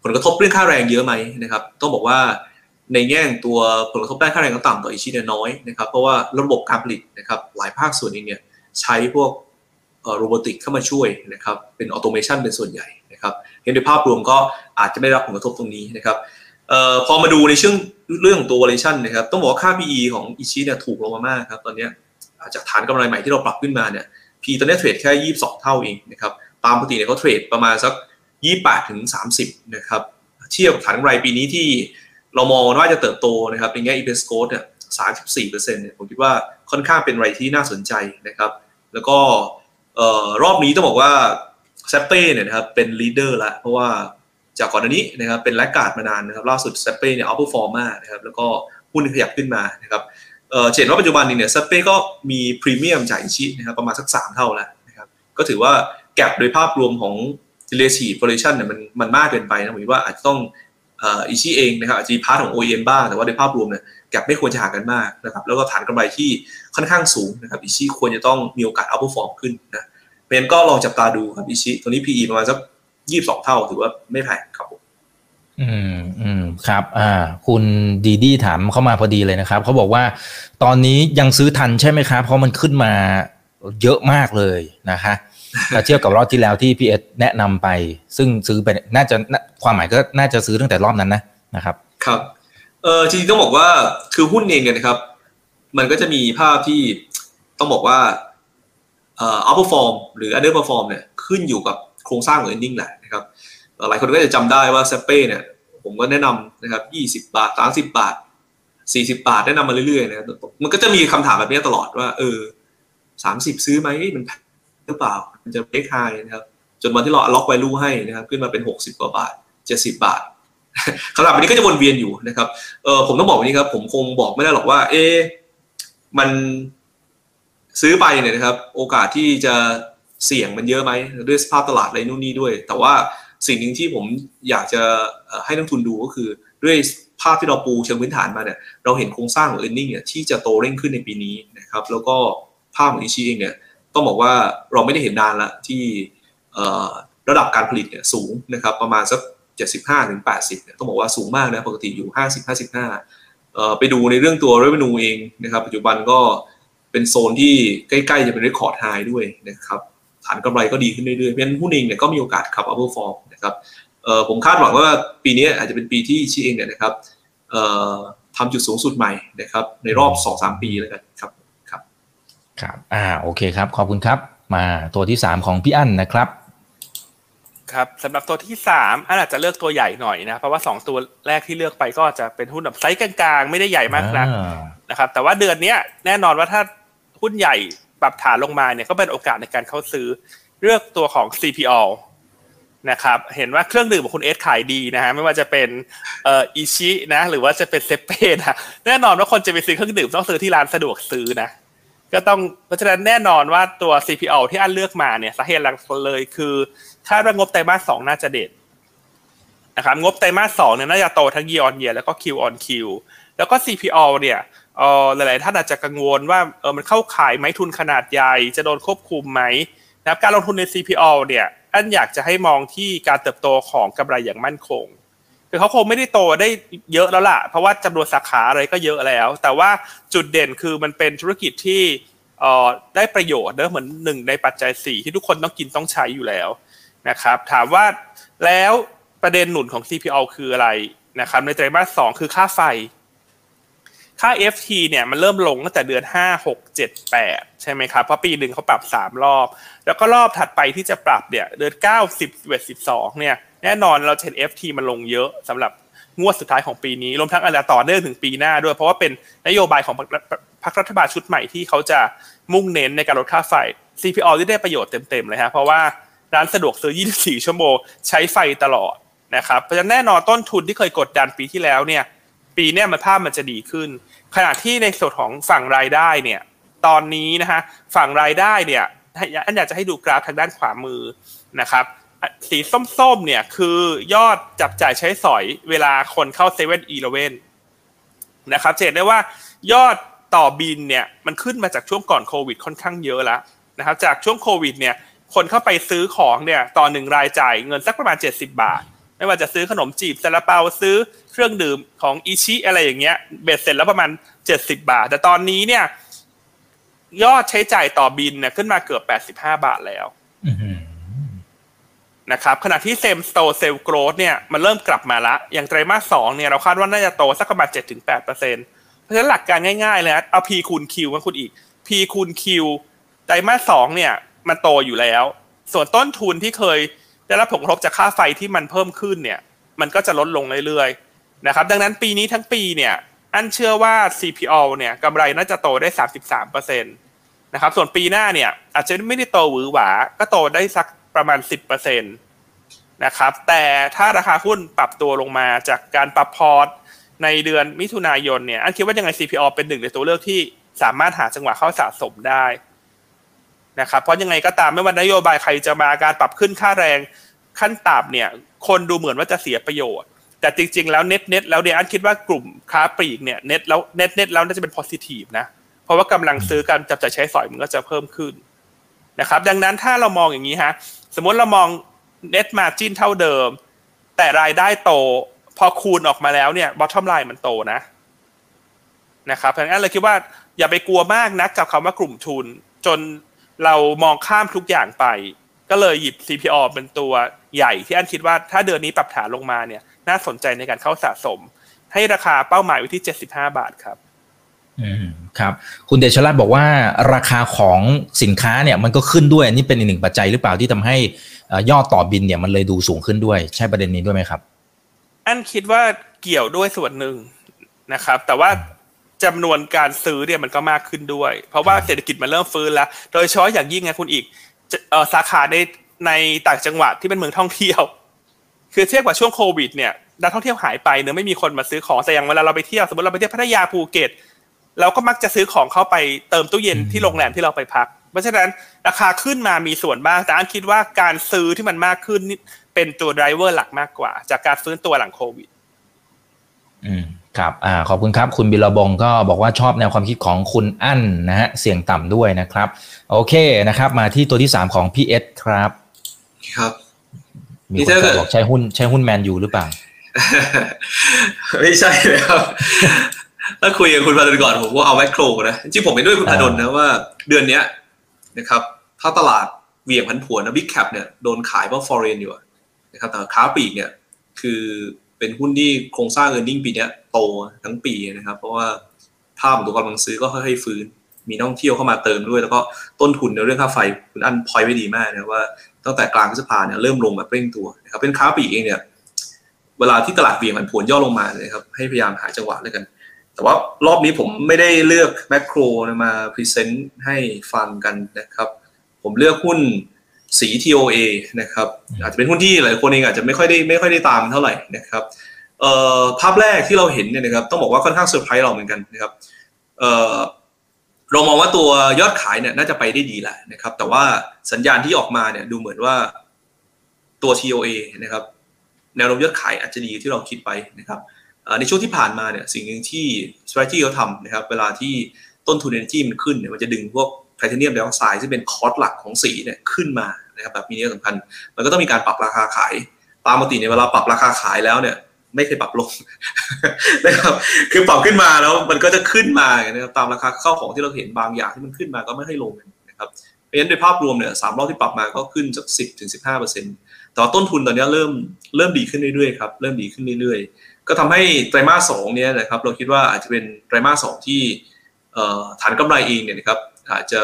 ผลกระทบเรื่องค่าแรงเยอะไหมนะครับต้องบอกว่าในแง่ตัวผลกระทบด้านค่าแรงก็ต่ำต่ออิชิเนี่ยน้อยนะครับเพราะว่าระบบการผลิตนะครับหลายภาคส่วนเองเนี่ยใช้พวก robotic เข้ามาช่วยนะครับเป็น automation เป็นส่วนใหญ่นะครับเห็นในภาพรวมก็อาจจะไม่ได้รับผลกระทบตรงนี้นะครับออพอมาดูในเรื่องเรื่องตัว valuation นะครับต้องบอกว่าค่า PE ของอิชิเนี่ยถูกลงมามากครับตอนนี้จากฐานกำไรใหม่ที่เราปรับขึ้นมาเนี่ย PE ตอนนี้ trade แค่ 22 เท่าเองนะครับตามปกติเนี่ยเขา trade ประมาณสัก 28ถึง30นะครับเทียบฐานกำไรปีนี้ที่เรามองว่าจะเติบโตนะครับในแง่ EPS growth เนี่ย34%เนี่ยผมคิดว่าค่อนข้างเป็นอะไรที่น่าสนใจนะครับแล้วก็ รอบนี้ต้องบอกว่าเซ็ปเป้เนี่ยนะครับเป็น leader ละเพราะว่าจากก่อนอันนี้นะครับเป็น laggard มานานนะครับล่าสุดเซ็ปเป้เนี่ย outperform มานะครับแล้วก็หุ้นขยับขึ้นมานะครับเอ่อเห็นว่าปัจจุบันนี้เนี่ยเซ็ปเป้ก็มีพรีเมียมจากอิชินะครับประมาณสักสามเท่าแล้วนะครับก็ถือว่า gap โดยภาพรวมของ relative valuation เนี่ยมันมันมากเกินไปนะผมว่าอาจจะต้องอิชิเองนะครับอาจจะมี part ของ OEM บ้างแต่ว่าโดยภาพรวมเนี่ย gap ไม่ควรจะห่างกันมากนะครับแล้วก็ฐานกำไรที่ค่อนข้างสูงนะครับอิชิควรจะต้องมีโอกาส outperform ขึ้นนะเพราะฉะนั้นก็ลองจับตาดูครับอิชิตัวนี้ PE ประมาณสักยี่สิบสองเท่าถือว่าไม่แพงครับผมอืมอืมครับ อ่า คุณดีดีถามเข้ามาพอดีเลยนะครับเขาบอกว่า ตอนนี้ยังซื้อทันใช่ไหมครับ เพราะมันขึ้นมาเยอะมากเลยนะคะถ้าเทียบกับรอบที่แล้วที่พีเอสแนะนำไป ซึ่งซื้อไปน่าจะน่าความหมายก็น่าจะซื้อตั้งแต่รอบนั้นนะนะครับ ครับ เออจริงๆต้องบอกว่าคือหุ้นเองเนี่ยนะครับ มันก็จะมีภาพที่ต้องบอกว่าเอ่อ outperform หรือ underperform เนี่ยขึ้นอยู่กับโครงสร้างของ earning แหละนะครับหลายคนก็จะจำได้ว่าเซเป้เนี่ยผมก็แนะนำนะครับ 20 บาท 30 บาท 40 บาท แนะนำมาเรื่อยๆนะมันก็จะมีคำถามแบบนี้ตลอดว่า เออ 30 ซื้อไหมมันแพงหรือเปล่า มันจะเ e กไฮนะครับ จนวันที่เราล็อกไวลูให้นะครับ ขึ้นมาเป็น 60 กว่าบาท 70 บาท คำถามนี้ก็จะวนเวียนอยู่นะครับเออผมต้องบอกแบบนี้ครับ ผมคงบอกไม่ได้หรอกว่า เอ๊ะมันซื้อไปเนี่ยนะครับ โอกาสที่จะเสี่ยงมันเยอะไหมด้วยสภาพตลาดอะไรนู่นนี่ด้วย แต่ว่าสิ่งหนึ่งที่ผมอยากจะให้นักทุนดูก็คือด้วยภาพที่เราปูเชิงพื้นฐานมาเนี่ยเราเห็นโครงสร้างของ e a r n i n g เนี่ยที่จะโตเร่งขึ้นในปีนี้นะครับแล้วก็ภาพของอิชิเองเนี่ยต้องบอกว่าเราไม่ได้เห็นนานละที่ระดับการผลิตเนี่ยสูงนะครับประมาณสัก 75ถึง80เนี่ยต้องบอกว่าสูงมากนะปกติอยู่ 50 55เอ่อไปดูในเรื่องตัว revenue เองนะครับปัจจุบันก็เป็นโซนที่ใกล้ๆจะเป็น record high ด้วยนะครับฐานกำไรก็ดีขึ้นเรื่อยๆเพราะฉะนั้นหุ้นเองเนี่ยก็มีโอกาสขับ upperform นะครับเอ่อผมคาดหวังว่าปีนี้อาจจะเป็นปีที่ชีเองเนี่ยนะครับเอ่อทำจุดสูงสุดใหม่นะครับในรอบ 2-3 ปีแล้วกันครับครับครับอ่าโอเคครับขอบคุณครับมาตัวที่สามของพี่อั้นนะครับ ครับสำหรับตัวที่สามอันอาจจะเลือกตัวใหญ่หน่อยนะ เพราะว่าสองตัวแรกที่เลือกไปก็จะเป็นหุ้นแบบไซส์กลางๆ ไม่ได้ใหญ่มากนักอ่านะครับ แต่ว่าเดือนเนี้ยแน่นอนว่าถ้าหุ้นใหญ่ปรับฐานลงมาเนี่ยก็เป็นโอกาสในการเข้าซื้อเลือกตัวของ CPO นะครับ เห็นว่าเครื่องดื่มของคุณเอสขายดีนะฮะไม่ว่าจะเป็นเอ่ออิชินะ หรือว่าจะเป็นเซเป้นะแน่นอนว่าคนจะไปซื้อเครื่องดื่มต้องซื้อที่ร้านสะดวกซื้อนะ ก็ต้องเพราะฉะนั้นแน่นอนว่าตัว CPO ที่อันเลือกมาเนี่ยสาเหตุหลักเลยคือคาดว่างบไตรมาสสองน่าจะเด่นนะครับงบไตรมาสสองเนี่ยน่าจะโตทั้ง year on year แล้วก็ Q on Q แล้วก็ CPO เนี่ยเออหลาย ๆ ท่านอาจจะกังวลว่าเออมันเข้าขายไหมทุนขนาดใหญ่ จะโดนควบคุมไหมนะครับการลงทุนใน CPO เนี่ยอันอยากจะให้มองที่การเติบโตของกำไรอย่างมั่นคง คือเขาคงไม่ได้โตได้เยอะแล้วล่ะ เพราะว่าจำนวนสาขาอะไรก็เยอะแล้ว แต่ว่าจุดเด่นคือมันเป็นธุรกิจที่เอ่อได้ประโยชน์เนอะเหมือนหนึ่งในปัจจัยสี่ที่ทุกคนต้องกินต้องใช้อยู่แล้วนะครับ ถามว่าแล้วประเด็นหนุนของ CPO คืออะไรนะครับในไตรมาสสองคือค่าไฟ ค่า FT เนี่ยมันเริ่มลงตั้งแต่เดือน 5 6 7 8 ใช่ไหมครับ เพราะปีหนึ่งเขาปรับ 3 รอบ แล้วก็รอบถัดไปที่จะปรับเนี่ยเดือน 9 10 11 12เนี่ย แน่นอนเราเห็น FT มันลงเยอะสำหรับงวดสุดท้ายของปีนี้รวมทั้งอาจจะต่อเนื่องถึงปีหน้าด้วย เพราะว่าเป็นนโยบายของพรรครัฐบาลชุดใหม่ที่เขาจะมุ่งเน้นในการลดค่าไฟ CPO ที่ได้ประโยชน์เต็มๆเลยฮะเพราะว่าร้านสะดวกซื้อ 24 ชั่วโมงใช้ไฟตลอดนะครับเพราะฉะนั้นแน่นอนต้นทุนที่เคยกดดันปีที่แล้วเนี่ย ปีนี้มันภาพมันจะดีขึ้น ขณะที่ในส่วนของฝั่งรายได้เนี่ย ตอนนี้นะฮะฝั่งรายได้เนี่ยอันอยากจะให้ดูกราฟทางด้านขวามือนะครับ สีส้มๆ เนี่ยคือยอดจับจ่ายใช้สอยเวลาคนเข้าเซเว่นอีเลเว่นนะครับเห็นได้ว่ายอดต่อบินเนี่ยมันขึ้นมาจากช่วงก่อนโควิดค่อนข้างเยอะแล้วนะครับจากช่วงโควิดเนี่ยคนเข้าไปซื้อของเนี่ยต่อหนึ่งรายจ่ายเงินสักประมาณ 70 บาท ไม่ว่าจะซื้อขนมจีบซาลาเปาซื้อเครื่องดื่มของอิชิอะไรอย่างเงี้ยเบ็ดเสร็จแล้วประมาณ 70 บาท แต่ตอนนี้เนี่ยยอดใช้จ่ายต่อบินเนี่ยขึ้นมาเกือบ 85 บาทแล้ว นะครับขณะที่เซมสโตเซลโกรดเนี่ยมันเริ่มกลับมาละ อย่างไตรมาสสองเนี่ยเราคาดว่าน่าจะโตสักประมาณ7-8%เพราะฉะนั้นหลักการง่ายๆเลยนะเอา P คูณ Q มาคุณอีก P คูณ Q ไตรมาสสองเนี่ยมันโตอยู่แล้ว ส่วนต้นทุนที่เคยได้รับผลกระทบจากค่าไฟที่มันเพิ่มขึ้นเนี่ยมันก็จะลดลงเรื่อยๆนะครับดังนั้นปีนี้ทั้งปีเนี่ยอันเชื่อว่า CPO เนี่ยกำไรน่าจะโตได้ 33%นะครับส่วนปีหน้าเนี่ยอาจจะไม่ได้โตหวือหวา ก็โตได้สัก ประมาณ 10%นะครับ แต่ถ้าราคาหุ้นปรับตัวลงมาจากการปรับพอร์ตในเดือนมิถุนายนเนี่ย อันคิดว่ายังไง CPO เป็นหนึ่งในตัวเลือกที่สามารถหาจังหวะเข้าสะสมได้นะครับ เพราะยังไงก็ตามไม่ว่านโยบายใครจะมาการปรับขึ้นค่าแรงขั้นต่ำเนี่ย คนดูเหมือนว่าจะเสียประโยชน์ แต่จริง ๆ แล้วเน็ตเน็ตแล้วเนี่ยอันคิดว่ากลุ่มค้าปลีกเนี่ยเน็ตแล้วเน็ตเน็ตแล้วน่าจะเป็น positive นะ เพราะว่ากำลังซื้อการจับจ่ายใช้สอยมันก็จะเพิ่มขึ้นนะครับ ดังนั้นถ้าเรามองอย่างนี้ฮะ สมมติเรามอง net margin เท่าเดิม แต่รายได้โต พอคูณออกมาแล้วเนี่ย bottom line มันโตนะนะครับดังนั้นเลยคิดว่าอย่าไปกลัวมากนะกับคำว่ากลุ่มทุน จนเรามองข้ามทุกอย่างไป ก็เลยหยิบ CPO เป็นตัวใหญ่ที่อันคิดว่าถ้าเดือนนี้ปรับฐานลงมาเนี่ย น่าสนใจในการเข้าสะสม ให้ราคาเป้าหมายไว้ที่ 75 บาทครับ ครับคุณเดชรัตน์บอกว่าราคาของสินค้าเนี่ยมันก็ขึ้นด้วยนี่เป็นอีกหนึ่งปัจจัยหรือเปล่าที่ทำให้ยอดต่อบินเนี่ยมันเลยดูสูงขึ้นด้วย ใช่ประเด็นนี้ด้วยไหมครับ อันคิดว่าเกี่ยวด้วยส่วนหนึ่งนะครับ แต่ว่าจำนวนการซื้อเนี่ยมันก็มากขึ้นด้วย เพราะว่าเศรษฐกิจมันเริ่มฟื้นแล้ว โดยเฉพาะอย่างยิ่งไงคุณอีกสาขาในในต่างจังหวัดที่เป็นเมืองท่องเที่ยว คือเทียบกับช่วงโควิดเนี่ยนักท่องเที่ยวหายไปเนื้อไม่มีคนมาซื้อของแต่อย่างเวลาเราไปเที่ยวสมมติเราไปเที่ยวพัทยาภูเก็ต เราก็มักจะซื้อของเข้าไปเติมตู้เย็นที่โรงแรมที่เราไปพัก เพราะฉะนั้นราคาขึ้นมามีส่วนบ้างแต่อั้นคิดว่าการซื้อที่มันมากขึ้นนี่เป็นตัว driver หลักมากกว่า จากการฟื้นตัวหลังโควิด อืมครับอ่าขอบคุณครับ คุณบิลบงก็บอกว่าชอบแนวความคิดของคุณอั้นนะฮะเสียงต่ำด้วยนะครับ โอเคนะครับ มาที่ตัวที่สามของพี่เอสครับ ครับมีคนจะบอกใช้หุ้นใช้หุ้นแมนยูหรือเปล่า ไม่ใช่เลยครับ ถ้าคุยกับคุณภาดลก่อนผมว่าเอาแมคโครนะจริงผมเป็นด้วยคุณภาดลนะว่าเดือนเนี้ยนะครับถ้าตลาดเหวี่ยงผันผวนนะ big cap เนี่ยโดนขายเพราะ foreign อยู่นะครับแต่ค้าปลีกเนี่ยคือเป็นหุ้นที่โครงสร้างเงินดิ้งปีนี้โตทั้งปีนะครับ เพราะว่าภาพของตัวกำลังซื้อก็ค่อยๆฟื้น มีนักท่องเที่ยวเข้ามาเติมด้วย แล้วก็ต้นทุนในเรื่องค่าไฟคุณอันพอยไว้ดีมากนะว่าตั้งแต่กลางพฤษภาเนี่ยเริ่มลงแบบเร่งตัวนะครับเป็นค้าปลีกเองเนี่ยเวลาที่ตลาดเหวี่ยงผันผวนย่อลงมาเลยครับให้พยายามหาจังหวะแล้วกัน แต่ว่ารอบนี้ผมไม่ได้เลือกแมคโครมา present ให้ฟังกันนะครับ ผมเลือกหุ้นสี TOA นะครับ อาจจะเป็นหุ้นที่หลายคนเองอาจจะไม่ค่อยได้ไม่ค่อยได้ตามเท่าไหร่นะครับเอ่อภาพแรกที่เราเห็นเนี่ยนะครับต้องบอกว่าค่อนข้างเซอร์ไพรส์เราเหมือนกันนะครับเอ่อเรามองว่าตัวยอดขายเนี่ยน่าจะไปได้ดีแหละนะครับ แต่ว่าสัญญาณที่ออกมาเนี่ยดูเหมือนว่าตัว TOA นะครับ แนวโน้มยอดขายอาจจะดีที่เราคิดไปนะครับ ในช่วงที่ผ่านมาเนี่ยสิ่งหนึ่งที่ strategy เขาทำนะครับเวลาที่ต้นทุน energy มันขึ้นเนี่ยมันจะดึงพวกไทเทเนียมไดออกไซด์ซึ่งเป็นคอร์สหลักของสีเนี่ยขึ้นมานะครับแบบมีนัยสำคัญมันก็ต้องมีการปรับราคาขายตามปกติในเวลาปรับราคาขายแล้วเนี่ยไม่เคยปรับลงนะครับคือปรับขึ้นมาแล้วมันก็จะขึ้นมานะครับตามราคาเข้าของที่เราเห็นบางอย่างที่มันขึ้นมาก็ไม่ให้ลงนะครับเพราะฉะนั้นโดยภาพรวมเนี่ยสามรอบที่ปรับมาก็ขึ้นจากสิบถึงสิบห้าเปอร์เซ็นต์แต่ว่าต้นทุนตอนนี้เริ่มเริ่มดีขึ้นเรื่อยๆครับเริ่มดีขึ้นเรื่อยๆ ก็ทำให้ไตรมาสสองเนี่ยนะครับเราคิดว่าอาจจะเป็นไตรมาสสองที่ฐานกำไรเองเนี่ยนะครับอาจจะ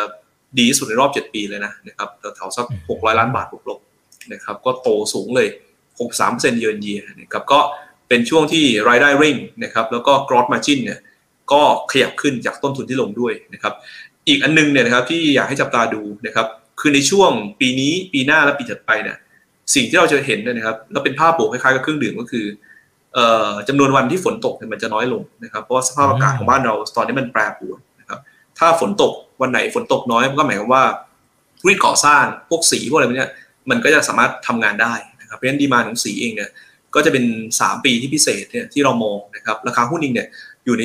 ดีที่สุดในรอบ 7 ปีเลยนะนะครับแถวๆสัก600ล้านบาทบวกลบนะครับก็โตสูงเลย63%เยือนเยียนะครับก็เป็นช่วงที่รายได้เร่งนะครับแล้วก็ gross margin เนี่ยก็ขยับขึ้นจากต้นทุนที่ลงด้วยนะครับอีกอันนึงเนี่ยนะครับที่อยากให้จับตาดูนะครับคือในช่วงปีนี้ปีหน้าและปีถัดไปเนี่ยสิ่งที่เราจะเห็นนะครับแล้วเป็นภาพบวกคล้ายๆกับเครื่องดื่มก็คือ จำนวนวันที่ฝนตกเนี่ยมันจะน้อยลงนะครับ เพราะว่าสภาพอากาศของบ้านเราตอนนี้มันแปรปรวนนะครับ ถ้าฝนตกวันไหนฝนตกน้อยมันก็หมายความว่าธุรกิจก่อสร้างพวกสีพวกอะไรเนี้ยมันก็จะสามารถทำงานได้นะครับเพราะฉะนั้นดีมาของสีเองเนี่ยก็จะเป็น 3 ปีที่พิเศษเนี่ยที่เรามองนะครับราคาหุ้นเองเนี่ยอยู่ใน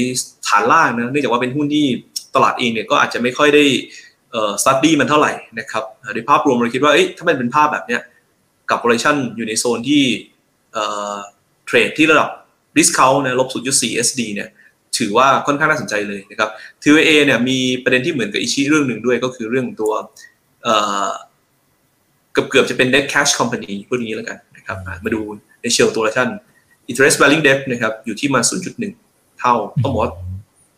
ฐานล่างนะเนื่องจากว่าเป็นหุ้นที่ตลาดเองเนี่ยก็อาจจะไม่ค่อยได้เอ่อสตัดดี้มันเท่าไหร่นะครับโดยภาพรวมเราคิดว่าเอ้ยถ้ามันเป็นภาพแบบเนี้ยกับ valuation อยู่ในโซนที่ เอ่อเทรดที่ระดับ discount นะลบ 0.4 SD เนี่ยถือว่าค่อนข้างน่าสนใจเลยนะครับ TVA เนี่ยมีประเด็นที่เหมือนกับอิชิเรื่องหนึ่งด้วยก็คือเรื่องตัวเเกือบเกือบจะเป็น net cash company พูดอย่างนี้แล้วกันนะครับมาดูในเชิงตัวละชั่น interest bearing debt นะครับอยู่ที่มา 0.1 เท่าต้องบอกว่า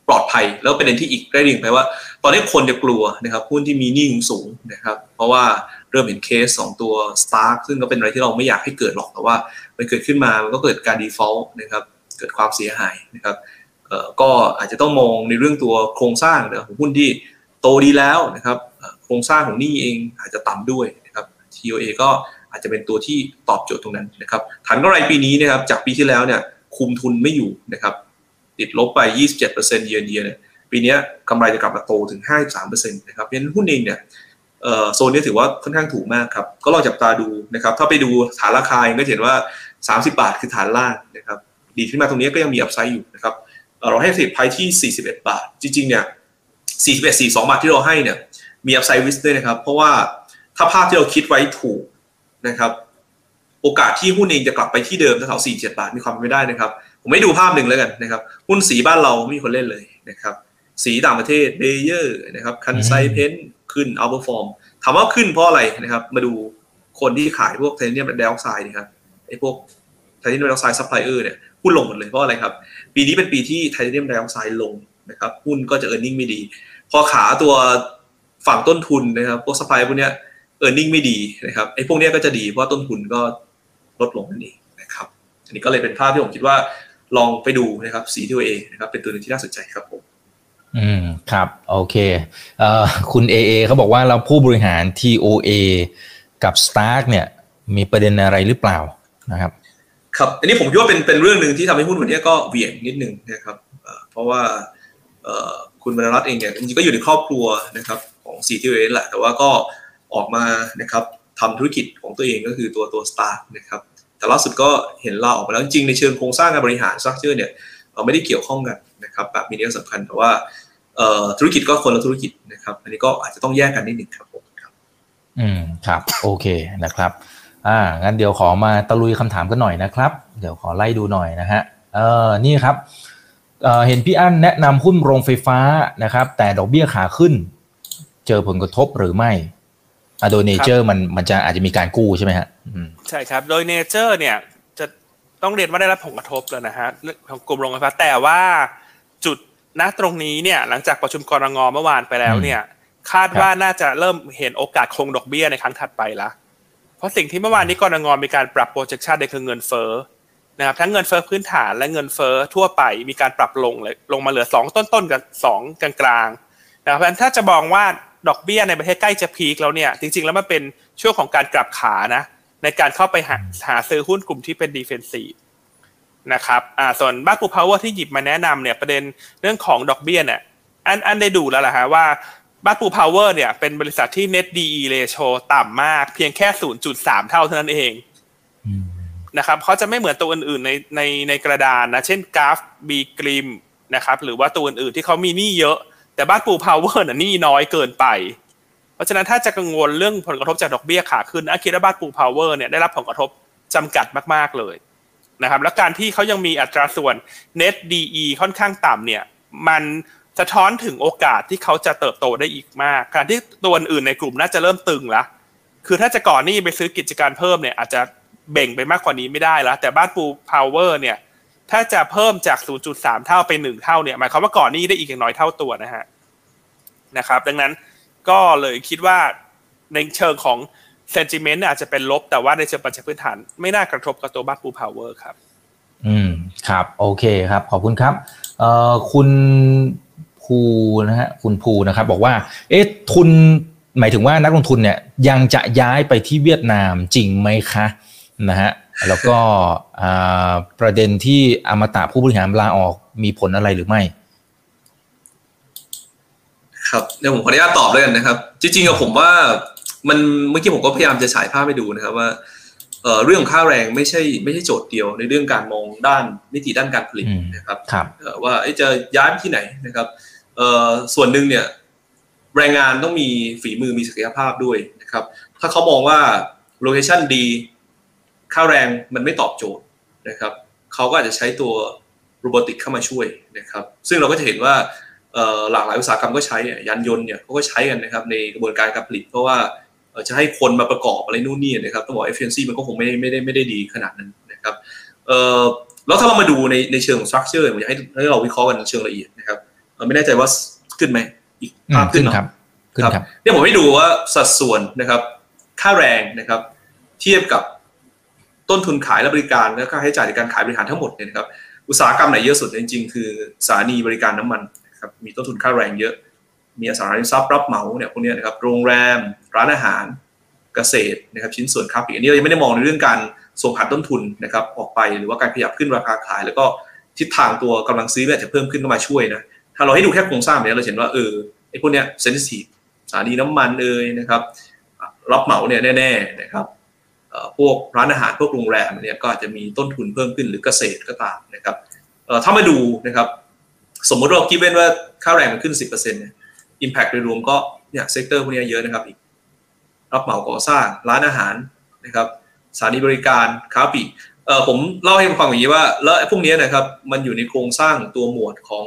ปลอดภัย แล้วประเด็นที่อีกได้เรียงไปว่า ตอนนี้คนจะกลัวนะครับหุ้นที่มีหนี้สูงนะครับเพราะว่าเริ่มเห็นเคสสองตัว Stark ซึ่งก็เป็นอะไรที่เราไม่อยากให้เกิดหรอกแต่ว่ามันเกิดขึ้นมามันก็เกิดการ default นะครับเกิดความเสียหายนะครับก็อาจจะต้องมองในเรื่องตัวโครงสร้างของหุ้นที่โตดีแล้วนะครับโครงสร้างของหนี้เองอาจจะต่ำด้วยนะครับ TOA ก็อาจจะเป็นตัวที่ตอบโจทย์ตรงนั้นนะครับฐานกำไรปีนี้นะครับจากปีที่แล้วเนี่ยคุมทุนไม่อยู่นะครับ ติดลบไป 27%เยอนเยียเนี่ยปีนี้กำไรจะกลับมาโตถึง 53%นะครับเพราะฉะนั้นหุ้นเองเนี่ยโซนนี้ถือว่าค่อนข้างถูกมากครับ ก็ลองจับตาดูนะครับ ถ้าไปดูฐานราคาก็เห็นว่า 30 บาทคือฐานล่างนะครับ ดีขึ้นมาตรงนี้ก็ยังมี upside อยู่นะครับเราให้สิทธิ์ไพที่ 41 บาท จริงๆเนี่ย41 42 บาทที่เราให้เนี่ยมี upside risk ด้วยนะครับ เพราะว่าถ้าภาพที่เราคิดไว้ถูกนะครับ โอกาสที่หุ้นเองจะกลับไปที่เดิมแถว47 บาทมีความเป็นไปได้นะครับ ผมให้ดูภาพหนึ่งแล้วกันนะครับ หุ้นสีบ้านเราไม่มีคนเล่นเลยนะครับ สีต่างประเทศเบเยอร์นะครับ Kansai Paint ขึ้น outperform ถามว่าขึ้นเพราะอะไรนะครับ มาดูคนที่ขายพวกไทเทเนียมไดออกไซด์นะครับไอ้พวกไทเทเนียมไดออกไซด์ซัพพลายเออร์เนี่ยหุ้นลงหมดเลยเพราะอะไรครับ ปีนี้เป็นปีที่ไทเทเนียมไดออกไซด์ลงนะครับหุ้นก็จะ earning ไม่ดี พอขาตัวฝั่งต้นทุนนะครับพวก supply พวกเนี้ย earning ไม่ดีนะครับไอ้พวกเนี้ยก็จะดีเพราะต้นทุนก็ลดลงนั่นเองนะครับ อันนี้ก็เลยเป็นภาพที่ผมคิดว่า ลองไปดูนะครับสี TOA นะครับเป็นตัวหนึ่งที่น่าสนใจครับผมอืมครับโอเคเอ่อคุณเอเอเขาบอกว่าเราผู้บริหาร TOA กับ Stark เนี่ยมีประเด็นอะไรหรือเปล่านะครับ ครับ อันนี้ผมคิดว่าเป็นเป็นเรื่องหนึ่งที่ทำให้หุ้นวันนี้ก็เหวี่ยงนิดนึงนะครับเพราะว่าคุณบรรลัตเองเนี่ยจริงๆก็อยู่ในครอบครัวนะครับของ CTOA แหละแต่ว่าก็ออกมานะครับทำธุรกิจของตัวเองก็คือตัวตัว Stark นะครับ แต่ล่าสุดก็เห็นลาออกมาแล้วจริงในเชิงโครงสร้างการบริหารสตรัคเจอร์เนี่ยไม่ได้เกี่ยวข้องกันนะครับแบบมีนัยสำคัญแต่ว่าธุรกิจก็คนละธุรกิจนะครับอันนี้ก็อาจจะต้องแยกกันนิดหนึ่งครับผมครับอืมครับโอเคนะครับอ่างั้นเดี๋ยวขอมาตะลุยคำถามกันหน่อยนะครับ เดี๋ยวขอไล่ดูหน่อยนะฮะเออนี่ครับเเห็นพี่อั้นแนะนำหุ้นโรงไฟฟ้านะครับ แต่ดอกเบี้ยขาขึ้น เจอผลกระทบหรือไม่ อะโดยเนเจอร์มันมันจะอาจจะมีการกู้ใช่ไหมฮะใช่ครับ โดย nature เนี่ยจะต้องเรียนว่าได้รับผลกระทบแล้วนะฮะของกลุ่มโรงไฟฟ้าแต่ว่าจุดณตรงนี้เนี่ยหลังจากประชุมกนง.เมื่อวานไปแล้วเนี่ย คาดว่าน่าจะเริ่มเห็นโอกาสคงดอกเบี้ยในครั้งถัดไปละเพราะสิ่งที่เมื่อวานนี้กนง.มีการปรับ projection ในคือเงินเฟ้อนะครับทั้งเงินเฟ้อพื้นฐานและเงินเฟ้อทั่วไปมีการปรับลงเลยลงมาเหลือสองต้นๆกับสองกลางๆนะครับเพราะฉะนั้นถ้าจะมองว่า ดอกเบี้ยในประเทศใกล้จะ peak แล้วเนี่ย จริง ๆ แล้วมันเป็นช่วงของการกลับขานะ ในการเข้าไปหาหาซื้อหุ้นกลุ่มที่เป็น defensive นะครับอ่าส่วนบ้านปูพาวเวอร์ที่หยิบมาแนะนำเนี่ยประเด็นเรื่องของดอกเบี้ยเนี่ยอันอันได้ดูแล้วแหละฮะว่าบ้านปูพาวเวอร์เนี่ยเป็นบริษัทที่ net DE ratio ต่ำมาก เพียงแค่ 0.3 เท่าเท่านั้นเองนะครับเขาจะไม่เหมือนตัวอื่นๆในในในกระดานนะ เช่นกัลฟ์ บีกริมนะครับหรือว่าตัวอื่นๆที่เขามีหนี้เยอะ แต่บ้านปูพาวเวอร์น่ะหนี้น้อยเกินไป เพราะฉะนั้นถ้าจะกังวลเรื่องผลกระทบจากดอกเบี้ยขาขึ้นอันคิดว่าบ้านปูพาวเวอร์เนี่ยได้รับผลกระทบจำกัดมาก ๆเลยนะครับ และการที่เขายังมีอัตราส่วน net DE ค่อนข้างต่ำเนี่ย มันสะท้อนถึงโอกาสที่เขาจะเติบโตได้อีกมากการที่ตัวอื่นในกลุ่มน่าจะเริ่มตึงละคือถ้าจะก่อหนี่ไปซื้อกิจการเพิ่มเนี่ยอาจจะเบ่งไปมากกว่านี้ไม่ได้แล้วแต่บ้านปูพาวเวอร์เนี่ย ถ้าจะเพิ่มจาก 0.3 เท่าไป1เท่าเนี่ยหมายความว่าก่อหนี้ได้อีกอย่างน้อยเท่าตัวนะฮะนะครับ ดังนั้นก็เลยคิดว่าในเชิงของ sentiment อาจจะเป็นลบแต่ว่าในเชิงปัจจัยพื้นฐาน ไม่น่ากระทบกับตัวบ้านปูพาวเวอร์ครับ อืมครับ โอเคครับ ขอบคุณครับ เอ่อคุณภูนะฮะคุณภูนะครับ บอกว่า เอ๊ะทุนหมายถึงว่านักลงทุนเนี่ย ยังจะย้ายไปที่เวียดนามจริงไหมคะนะฮะ แล้วก็ประเด็นที่อมตะผู้บริหารลาออกมีผลอะไรหรือไม่ ครับเดี๋ยวผมขออนุญาตตอบเลยกันนะครับ จริงๆกับผมว่ามันเมื่อกี้ผมก็พยายามจะฉายภาพให้ดูนะครับว่าเรื่องค่าแรงไม่ใช่ไม่ใช่โจทย์เดียวในเรื่องการมองด้านนิติด้านการผลิตนะครับว่าจะย้ายที่ไหนนะครับส่วนหนึ่งเนี่ยแรงงานต้องมีฝีมือมีศักยภาพด้วยนะครับ ถ้าเขามองว่าโลเคชันดี ค่าแรงมันไม่ตอบโจทย์นะครับเขาก็อาจจะใช้ตัวโรบอติกเข้ามาช่วยนะครับ ซึ่งเราก็จะเห็นว่าหลากหลายอุตสาหกรรมก็ใช้ยานยนต์เนี่ยเขาก็ใช้กันนะครับในกระบวนการการผลิต เพราะว่าจะให้คนมาประกอบอะไรนู่นนี่นะครับต้องบอก efficiency มันก็คงไม่ได้ไม่ได้ไม่ได้ดีขนาดนั้นนะครับเอ่อแล้วถ้าเรามาดูในในเชิง structure ผมอยากให้ให้เราวิเคราะห์กันเชิงละเอียดนะครับไม่แน่ใจว่าขึ้นไหมอีกภาพขึ้นครับขึ้นครับเนี่ยผมให้ดูว่าสัดส่วนนะครับ ค่าแรงนะครับ เทียบกับ ต้นทุนขายและบริการและค่าใช้จ่ายในการขายบริหารทั้งหมดเนี่ยนะครับอุตสาหกรรมไหนเยอะสุดจริงๆ คือสถานีบริการน้ำมันครับมีต้นทุนค่าแรงเยอะ มีอสังหาริมทรัพย์รับเหมาเนี่ยพวกนี้นะครับโรงแรม ร้านอาหารเกษตรนะครับชิ้นส่วนค้าปลีกอันนี้เรายังไม่ได้มองในเรื่องการส่งผ่านต้นทุนนะครับออกไปหรือว่าการขยับขึ้นราคาขาย แล้วก็ทิศทางตัวกำลังซื้ออาจจะเพิ่มขึ้นมาช่วยนะถ้าเราให้ดูแค่โครงสร้างเนี่ยเราเห็นว่าเออไอ้พวกเนี้ย sensitive สถานีน้ำมันเอ่ยนะครับรับเหมาเนี่ยแน่ๆนะครับ พวกร้านอาหารพวกโรงแรมเนี่ยก็อาจจะมีต้นทุนเพิ่มขึ้นหรือเกษตรก็ตามนะครับถ้ามาดูนะครับสมมติเราคิดเล่นว่าค่าแรงมันขึ้น 10%เนี่ย impact โดยรวมก็เนี่ย sector พวกนี้เยอะนะครับอีกรับเหมาก่อสร้างร้านอาหารนะครับสถานีบริการค้าปลีกเออผมเล่าให้ฟังอย่างนี้ว่าแล้วพวกนี้นะครับมันอยู่ในโครงสร้างตัวหมวดของ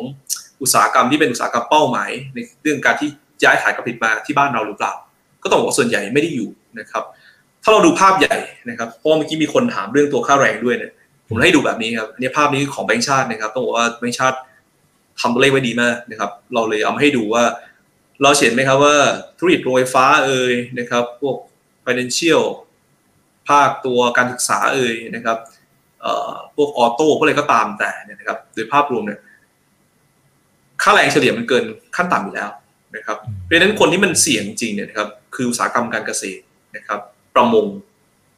อุตสาหกรรมที่เป็นอุตสาหกรรมเป้าหมาย ในเรื่องการที่ย้ายฐานกรผลิตมาที่บ้านเราหรือเปล่า ก็ต้องบอกส่วนใหญ่ไม่ได้อยู่นะครับ ถ้าเราดูภาพใหญ่นะครับเพราะเมื่อกี้มีคนถามเรื่องตัวค่าแรงด้วยเนี่ยผมให้ดูแบบนี้ครับอันนี้ภาพนี้ของแบงค์ชาตินะครับ ต้องบอกว่าแบงค์ชาติทำตัวเลขไว้ดีมากนะครับ เราเลยเอามาให้ดูว่า เราเห็นไหมครับว่าธุรกิจโรงไฟฟ้าเอ่ยนะครับ พวก financial ภาคตัวการศึกษาเอ่ยนะครับพวกออโต้พวกอะไรก็ตามแต่เนี่ยนะครับ โดยภาพรวมเนี่ยค่าแรงเฉลี่ยมันเกินขั้นต่ำอยู่แล้วนะครับเพราะฉะนั้นคนที่มันเสี่ยงจริงเนี่ยนะครับ คืออุตสาหกรรมการเกษตรนะครับ ประมง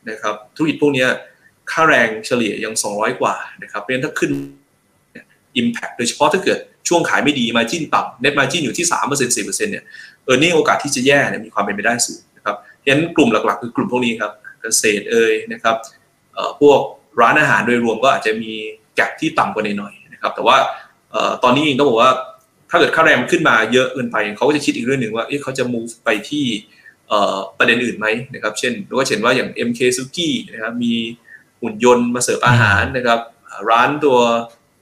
นะครับธุรกิจพวกนี้ค่าแรงเฉลี่ยยัง 200 กว่านะครับเพราะฉะนั้นถ้าขึ้น Impact โดยเฉพาะถ้าเกิดช่วงขายไม่ดีมาจิ้นต่ำ Net Margin อยู่ที่ 3% 4%เนี่ยเออร์เน็งโอกาสที่จะแย่เนี่ยมีความเป็นไปได้สูงนะครับเพราะฉะนั้นกลุ่มหลักๆ คือกลุ่มพวกนี้ครับเกษตรเอ่ยนะครับพวกร้านอาหารโดยรวมก็อาจจะมีแกลที่ต่ำกว่าหน่อยนะครับแต่ว่าตอนนี้เองต้องบอกว่าถ้าเกิดค่าแรงขึ้นมาเยอะเกินไปเขาก็จะคิดอีกเรื่องหนึ่งว่าเขาจะ move ไปที่ ประเด็นอื่นไหมนะครับ เช่นเราก็เห็นว่าอย่าง MK Suki นะครับมีหุ่นยนต์มาเสิร์ฟอาหารนะครับ ร้านตัว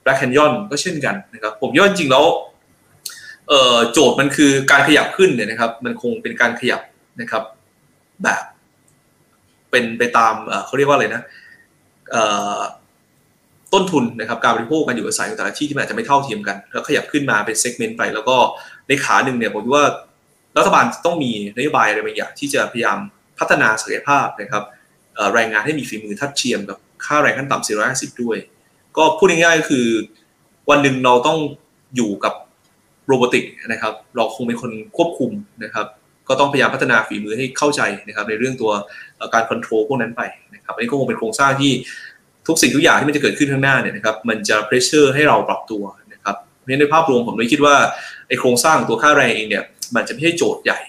Black Canyon ก็เช่นกันนะครับ ผมย่อจริงแล้วโจทย์มันคือการขยับขึ้นเนี่ยนะครับ มันคงเป็นการขยับนะครับ แบบ เป็นไปตามเขาเรียกว่าอะไรนะต้นทุนนะครับการบริโภคการอยู่อาศัยของแต่ละที่ที่มันอาจจะไม่เท่าเทียมกัน แล้วขยับขึ้นมาเป็นเซกเมนต์ไป แล้วก็ในขาหนึ่งเนี่ยผมว่า รัฐบาลต้องมีนโยบายอะไรบางอย่างที่จะพยายามพัฒนาศักยภาพนะครับแรงงานให้มีฝีมือทัดเทียมกับค่าแรงขั้นต่ำ450 ด้วย ก็พูดง่ายๆก็คือ วันหนึ่งเราต้องอยู่กับ robotic นะครับ เราคงเป็นคนควบคุมนะครับ ก็ต้องพยายามพัฒนาฝีมือให้เข้าใจนะครับ ในเรื่องตัวการ control พวกนั้นไปนะครับอันนี้ก็คงเป็นโครงสร้างที่ทุกสิ่งทุกอย่างที่มันจะเกิดขึ้นข้างหน้าเนี่ยนะครับ มันจะ pressure ให้เราปรับตัวนะครับเพราะฉะนั้นในภาพรวมผมเลยคิดว่าไอ้โครงสร้างตัวค่าแรงเองเนี่ย มันจะไม่ใช่โจทย์ใหญ่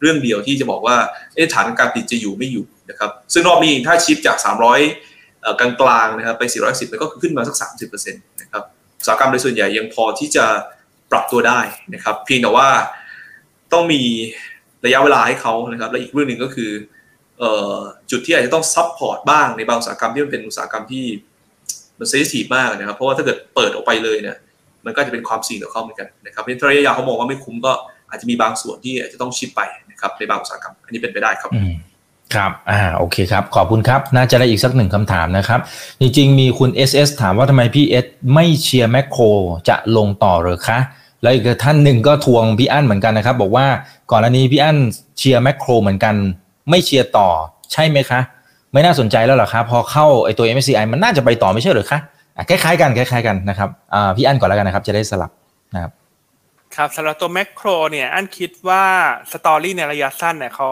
เรื่องเดียวที่จะบอกว่าเอ๊ะฐานการผลิตจะอยู่ไม่อยู่นะครับซึ่งรอบนี้ถ้า shift จาก 300 กลางๆนะครับไป 410มันก็ขึ้นมาสัก 30%นะครับอุตสาหกรรมโดยส่วนใหญ่ยังพอที่จะปรับตัวได้นะครับเพียงแต่ว่าต้องมีระยะเวลาให้เขานะครับและอีกเรื่องหนึ่งก็คือจุดที่อาจจะต้อง support บ้างในบางอุตสาหกรรมที่มันเป็นอุตสาหกรรมที่มัน sensitive มากนะครับเพราะว่าถ้าเกิดเปิดออกไปเลยเนี่ยมันก็จะเป็นความเสี่ยงต่อเขาเหมือนกันนะครับเพราะระยะยาวเขามองว่าไม่คุ้มก็ อาจจะมีบางส่วนที่อาจจะต้องชิปไปนะครับในบางอุตสาหกรรมอันนี้เป็นไปได้ครับครับ อ่า โอเคครับ ขอบคุณครับ น่าจะได้อีกสักหนึ่งคำถามนะครับ จริง ๆ มีคุณ SS ถามว่าทำไมพี่เอสไม่เชียร์แมคโครจะลงต่อหรือคะ แล้วอีกท่านหนึ่งก็ทวงพี่อั้นเหมือนกันนะครับ บอกว่าก่อนอันนี้พี่อั้นเชียร์แมคโครเหมือนกัน ไม่เชียร์ต่อใช่ไหมคะ ไม่น่าสนใจแล้วหรอครับพอเข้าไอตัว MSCI มันน่าจะไปต่อไม่ใช่หรือคะคล้ายๆกันคล้ายๆกันนะครับ อ่า พี่อันก่อนแล้วกันนะครับ จะได้สลับนะครับ ครับสำหรับตัวแมคโครเนี่ยอันคิดว่า story ในระยะสั้นเนี่ยเขา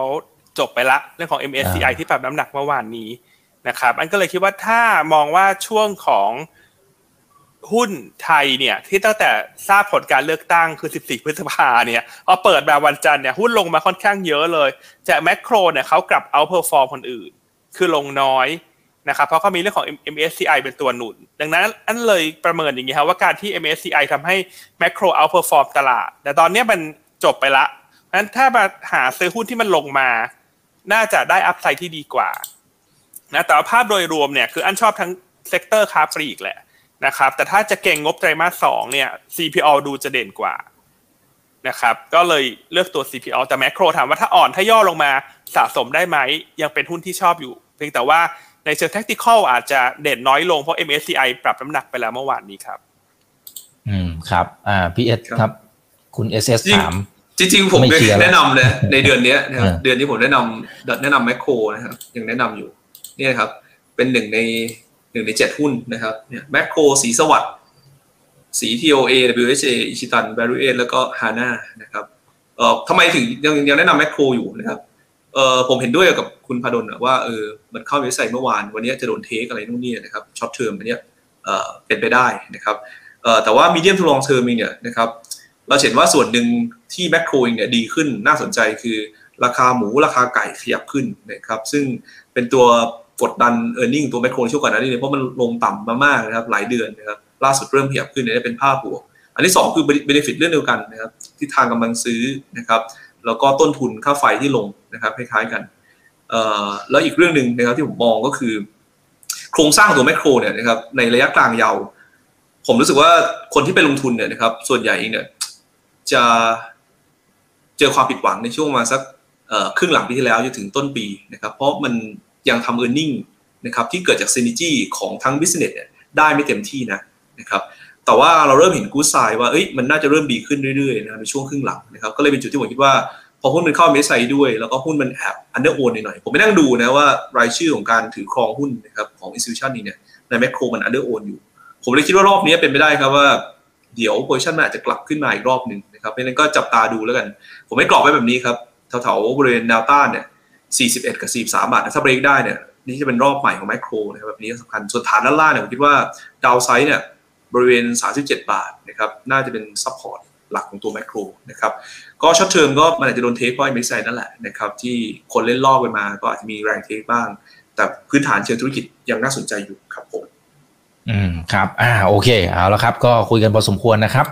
จบไปละเรื่องของ MSCI ที่ปรับน้ำหนักเมื่อวานนี้นะครับ อันก็เลยคิดว่าถ้ามองว่าช่วงของหุ้นไทยเนี่ยที่ตั้งแต่ทราบผลการเลือกตั้งคือ 14 พฤษภาเนี่ยพอเปิดแบบวันจันทร์เนี่ยหุ้นลงมาค่อนข้างเยอะเลยแต่แมคโครเนี่ยเขากลับ outperform คนอื่น คือลงน้อย นะครับเพราะเขามีเรื่องของ MSCI เป็นตัวหนุน ดังนั้นอันเลยประเมินอย่างนี้ครับว่าการที่ MSCI ทำให้ Makro outperform ตลาด แต่ตอนนี้มันจบไปละเพราะฉะนั้นถ้ามาหาซื้อหุ้นที่มันลงมา น่าจะได้ upside ที่ดีกว่านะแต่ว่าภาพโดยรวมเนี่ยคืออันชอบทั้ง sector ค้าปลีกแหละนะครับ แต่ถ้าจะเก็งงบไตรมาสสองเนี่ย CPO ดูจะเด่นกว่านะครับก็เลยเลือกตัว CPO แต่แมคโครถามว่าถ้าอ่อนถ้าย่อลงมาสะสมได้ไหม ยังเป็นหุ้นที่ชอบอยู่ เพียงแต่ว่า ในเชิงเทคนิคอาจจะเด่นน้อยลงเพราะ MSCI ปรับน้ำหนักไปแล้วเมื่อวานนี้ครับ อืมครับอ่าพี่เอสครับ คุณเอสเอสถามจริงๆผมแนะนำเลยในเดือนนี้นะครับเดือนนี้ผมแนะนำแนะนำแมคโครนะครับ ยังแนะนำอยู่นี่ครับ เป็นหนึ่งในหนึ่งในเจ็ดหุ้นนะครับเนี่ยแมคโครสีสวัสด์สี TOA WHA อิชิตัน b a r เ u แล้วก็ฮาน่านะครับเอ่อทำไมถึงยังยังแนะนำแมคโครอยู่นะครับ เออผมเห็นด้วยกับคุณภาดลว่าเออมันเข้า MSCI เมื่อวาน วันนี้จะโดน take อะไรนู่นนี่นะครับ short term อันนี้เป็นไปได้นะครับแต่ว่า medium to long term เนี่ยนะครับเราเห็นว่าส่วนหนึ่งที่แมคโครเองเนี่ยดีขึ้นน่าสนใจคือราคาหมูราคาไก่ขยับขึ้นนะครับซึ่งเป็นตัวกดดัน earning ตัวแมคโครช่วงก่อนหน้านี้เพราะมันลงต่ำมามากนะครับหลายเดือนนะครับล่าสุดเริ่มขยับขึ้นเนี่ยเป็นภาพบวก อันที่ 2 คือเบนฟิตเรื่องเดียวกันนะครับที่ทางกำลังซื้อนะครับ แล้วก็ต้นทุนค่าไฟที่ลงนะครับคล้ายๆกันแล้วอีกเรื่องหนึ่งนะครับที่ผมมองก็คือ โครงสร้างตัวแมคโครเนี่ยนะครับในระยะกลางยาว ผมรู้สึกว่าคนที่ไปลงทุนเนี่ยนะครับ ส่วนใหญ่เองเนี่ยจะเจอความผิดหวังในช่วงมาสักครึ่งหลังปีที่แล้วจนถึงต้นปีนะครับ เพราะมันยังทำ e a r n i n g นะครับที่เกิดจาก synergy ของทั้ง business เนี่ยได้ไม่เต็มที่นะนะครับ แต่ว่าเราเริ่มเห็นกู๊ดไซด์ว่าเอ้ยมันน่าจะเริ่มดีขึ้นเรื่อยๆนะในช่วงครึ่งหลังนะครับก็เลยเป็นจุดที่ผมคิดว่าพอหุ้นมันเข้า MSCI ด้วย แล้วก็หุ้นมันแอบ under-own หน่อยผมมานั่งดูนะว่ารายชื่อของการถือครองหุ้นนะครับของ institution นี้เนี่ยในแมคโครมัน under-own อยู่ ผมเลยคิดว่ารอบนี้เป็นไปได้ครับว่าเดี๋ยว position มันอาจจะกลับขึ้นมาอีกรอบหนึ่งนะครับเพราะนั้นก็จับตาดูแล้วกัน ผมมีกรอบไว้แบบนี้ครับแถวๆบริเวณแนวต้านเนี่ย 41 กับ 43 บาทถ้าเบรกได้เนี่ยนี่จะเป็นรอบใหม่ของแมคโครนะครับแบบนี้สำคัญส่วนฐานด้านล่างเนี่ยผมคิดว่า downside เนี่ย บริเวณ 37 บาทนะครับน่าจะเป็น support หลักของตัวแมคโครนะครับก็ short term ก็มันอาจจะโดน take เพราะไอ้ MSCI นั่นแหละนะครับที่คนเล่นรอบไปมาก็อาจจะมีแรง take บ้าง แต่พื้นฐานเชิงธุรกิจยังน่าสนใจอยู่ครับผมอืมครับอ่าโอเคเอาแล้วครับก็คุยกันพอสมควรนะครับ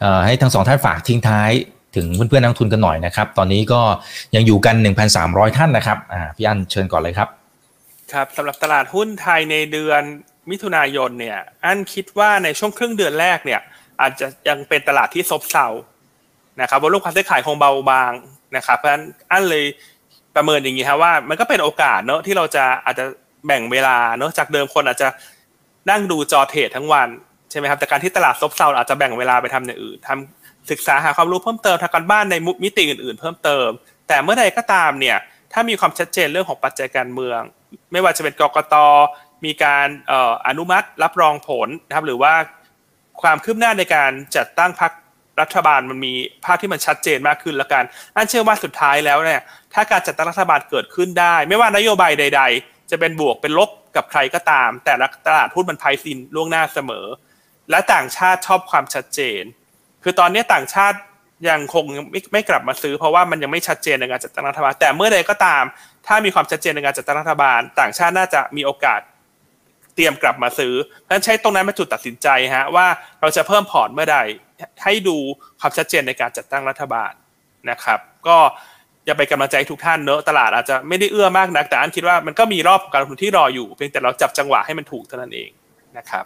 เอ่อให้ทั้งสองท่านฝากทิ้งท้ายถึงเพื่อนๆนักทุนกันหน่อยนะครับ ตอนนี้ก็ยังอยู่กัน 1,300 ท่านนะครับอ่าพี่อันเชิญก่อนเลยครับ ครับสำหรับตลาดหุ้นไทยในเดือน มิถุนายนเนี่ย อันคิดว่าในช่วงครึ่งเดือนแรกเนี่ย อาจจะยังเป็นตลาดที่ซบเซานะครับวอลุ่มการซื้อขายคงเบาบางนะครับเพราะฉะนั้นอันเลยประเมินอย่างนี้ครับว่า มันก็เป็นโอกาสเนอะที่เราจะอาจจะแบ่งเวลาเนอะจากเดิมคนอาจจะนั่งดูจอเทรดทั้งวันใช่ไหมครับแต่การที่ตลาดซบเซาอาจจะแบ่งเวลาไปทำอย่างอื่นทำศึกษาหาความรู้เพิ่มเติมทางการบ้านในมิติอื่นๆ เพิ่มเติม แต่เมื่อใดก็ตามเนี่ยถ้ามีความชัดเจนเรื่องของปัจจัยการเมือง ไม่ว่าจะเป็นกรกต มีการอนุมัติรับรองผลนะครับหรือว่าความคืบหน้าในการจัดตั้งพรรครัฐบาลมันมีภาพที่มันชัดเจนมากขึ้นแล้วกันอันเชื่อว่าสุดท้ายแล้วเนี่ยถ้าการจัดตั้งรัฐบาลเกิดขึ้นได้ ไม่ว่านโยบายใด ๆ จะเป็นบวกเป็นลบกับใครก็ตาม แต่ตลาดหุ้นมันไพซินล่วงหน้าเสมอ และต่างชาติชอบความชัดเจน คือตอนนี้ต่างชาติยังคงไม่ไม่กลับมาซื้อ เพราะว่ามันยังไม่ชัดเจนในการจัดตั้งรัฐบาล แต่เมื่อใดก็ตาม ถ้ามีความชัดเจนในการจัดตั้งรัฐบาล ต่างชาติน่าจะมีโอกาส เตรียมกลับมาซื้อเพราะฉะนั้นใช้ตรงนั้นเป็นจุดตัดสินใจฮะว่าเราจะเพิ่มพอร์ตเมื่อใดให้ดูความชัดเจนในการจัดตั้งรัฐบาลนะครับ ก็อย่าไปกำลังใจทุกท่านเนอะตลาดอาจจะไม่ได้เอื้อมากนักแต่อันคิดว่ามันก็มีรอบการลงทุนที่รออยู่ เพียงแต่เราจับจังหวะให้มันถูกเท่านั้นเองนะครับ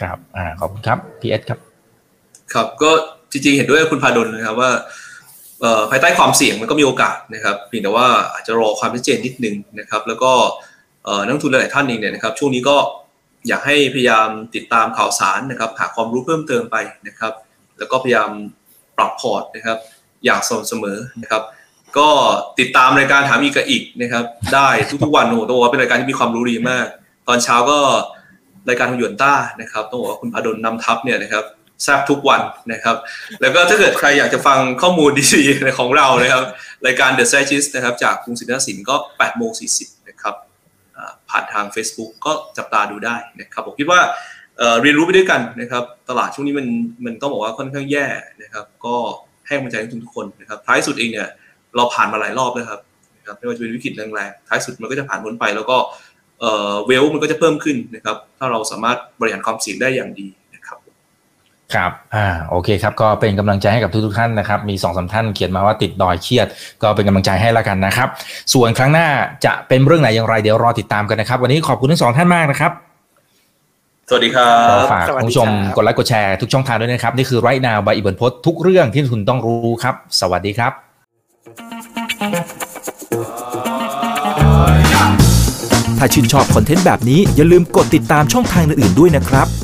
ครับอ่าขอบคุณครับพีเอสครับ ครับก็จริงๆเห็นด้วยคุณพาดลนะครับว่าภายใต้ความเสี่ยงมันก็มีโอกาสนะครับเพียงแต่ว่าอาจจะรอความชัดเจนนิดนึงนะครับ แล้วก็ นักทุนหลายท่านเองเนี่ยนะครับช่วงนี้ก็อยากให้พยายามติดตามข่าวสารนะครับหาความรู้เพิ่มเติมไปนะครับ แล้วก็พยายามปรับพอร์ตนะครับ อย่างสม่ำเสมอนะครับ ก็ติดตามรายการถามอีกกับอีกนะครับ ได้ทุกๆวันโอ้โหต้องบอกว่าเป็นรายการที่มีความรู้ดีมาก ตอนเช้าก็รายการของหยวนต้านะครับต้องบอกว่าคุณพาดลนำทัพเนี่ยนะครับแซบทุกวันนะครับ แล้วก็ถ้าเกิดใครอยากจะฟังข้อมูลดีๆของเรานะครับ รายการ The s t r a t e g i s t นะครับ จากกรุงศรีนครินทร์ก็8โมง40นะครับ ผ่านทาง Facebook ก็จับตาดูได้นะครับผมคิดว่าเรียนรู้ไปด้วยกันนะครับ ตลาดช่วงนี้มันมันต้องบอกว่าค่อนข้างแย่นะครับ ก็ให้กำลังใจทุกทุกคนนะครับ ท้ายสุดเองเนี่ยเราผ่านมาหลายรอบแล้วครับนะครับไม่ว่าจะเป็นวิกฤตแรงๆท้ายสุดมันก็จะผ่านพ้นไป แล้วก็เวลมันก็จะเพิ่มขึ้นนะครับ ถ้าเราสามารถบริหารความเสี่ยงได้อย่างดี ครับครับ อ่า โอเคครับ ก็เป็นกำลังใจให้กับทุกๆท่านนะครับ มีสองสาท่านเขียนมาว่าติดดอยเครียด ก็เป็นกำลังใจให้แล้วกันนะครับ ส่วนครั้งหน้าจะเป็นเรื่องไหนอย่างไรเดี๋ยวรอติดตามกันนะครับ วันนี้ขอบคุณทั้งสองท่านมากนะครับ สวัสดีครับฝากคุณผู้ชมกดไลค์กดแชร์ทุกช่องทางด้วยนะครับ นี่คือไรนาวใบอิบันพศทุกเรื่องที่คุณต้องรู้ครับ สวัสดีครับ ถ้าชื่นชอบคอนเทนต์แบบนี้อย่าลืมกดติดตามช่องทางอื่นๆด้วยนะครับไม่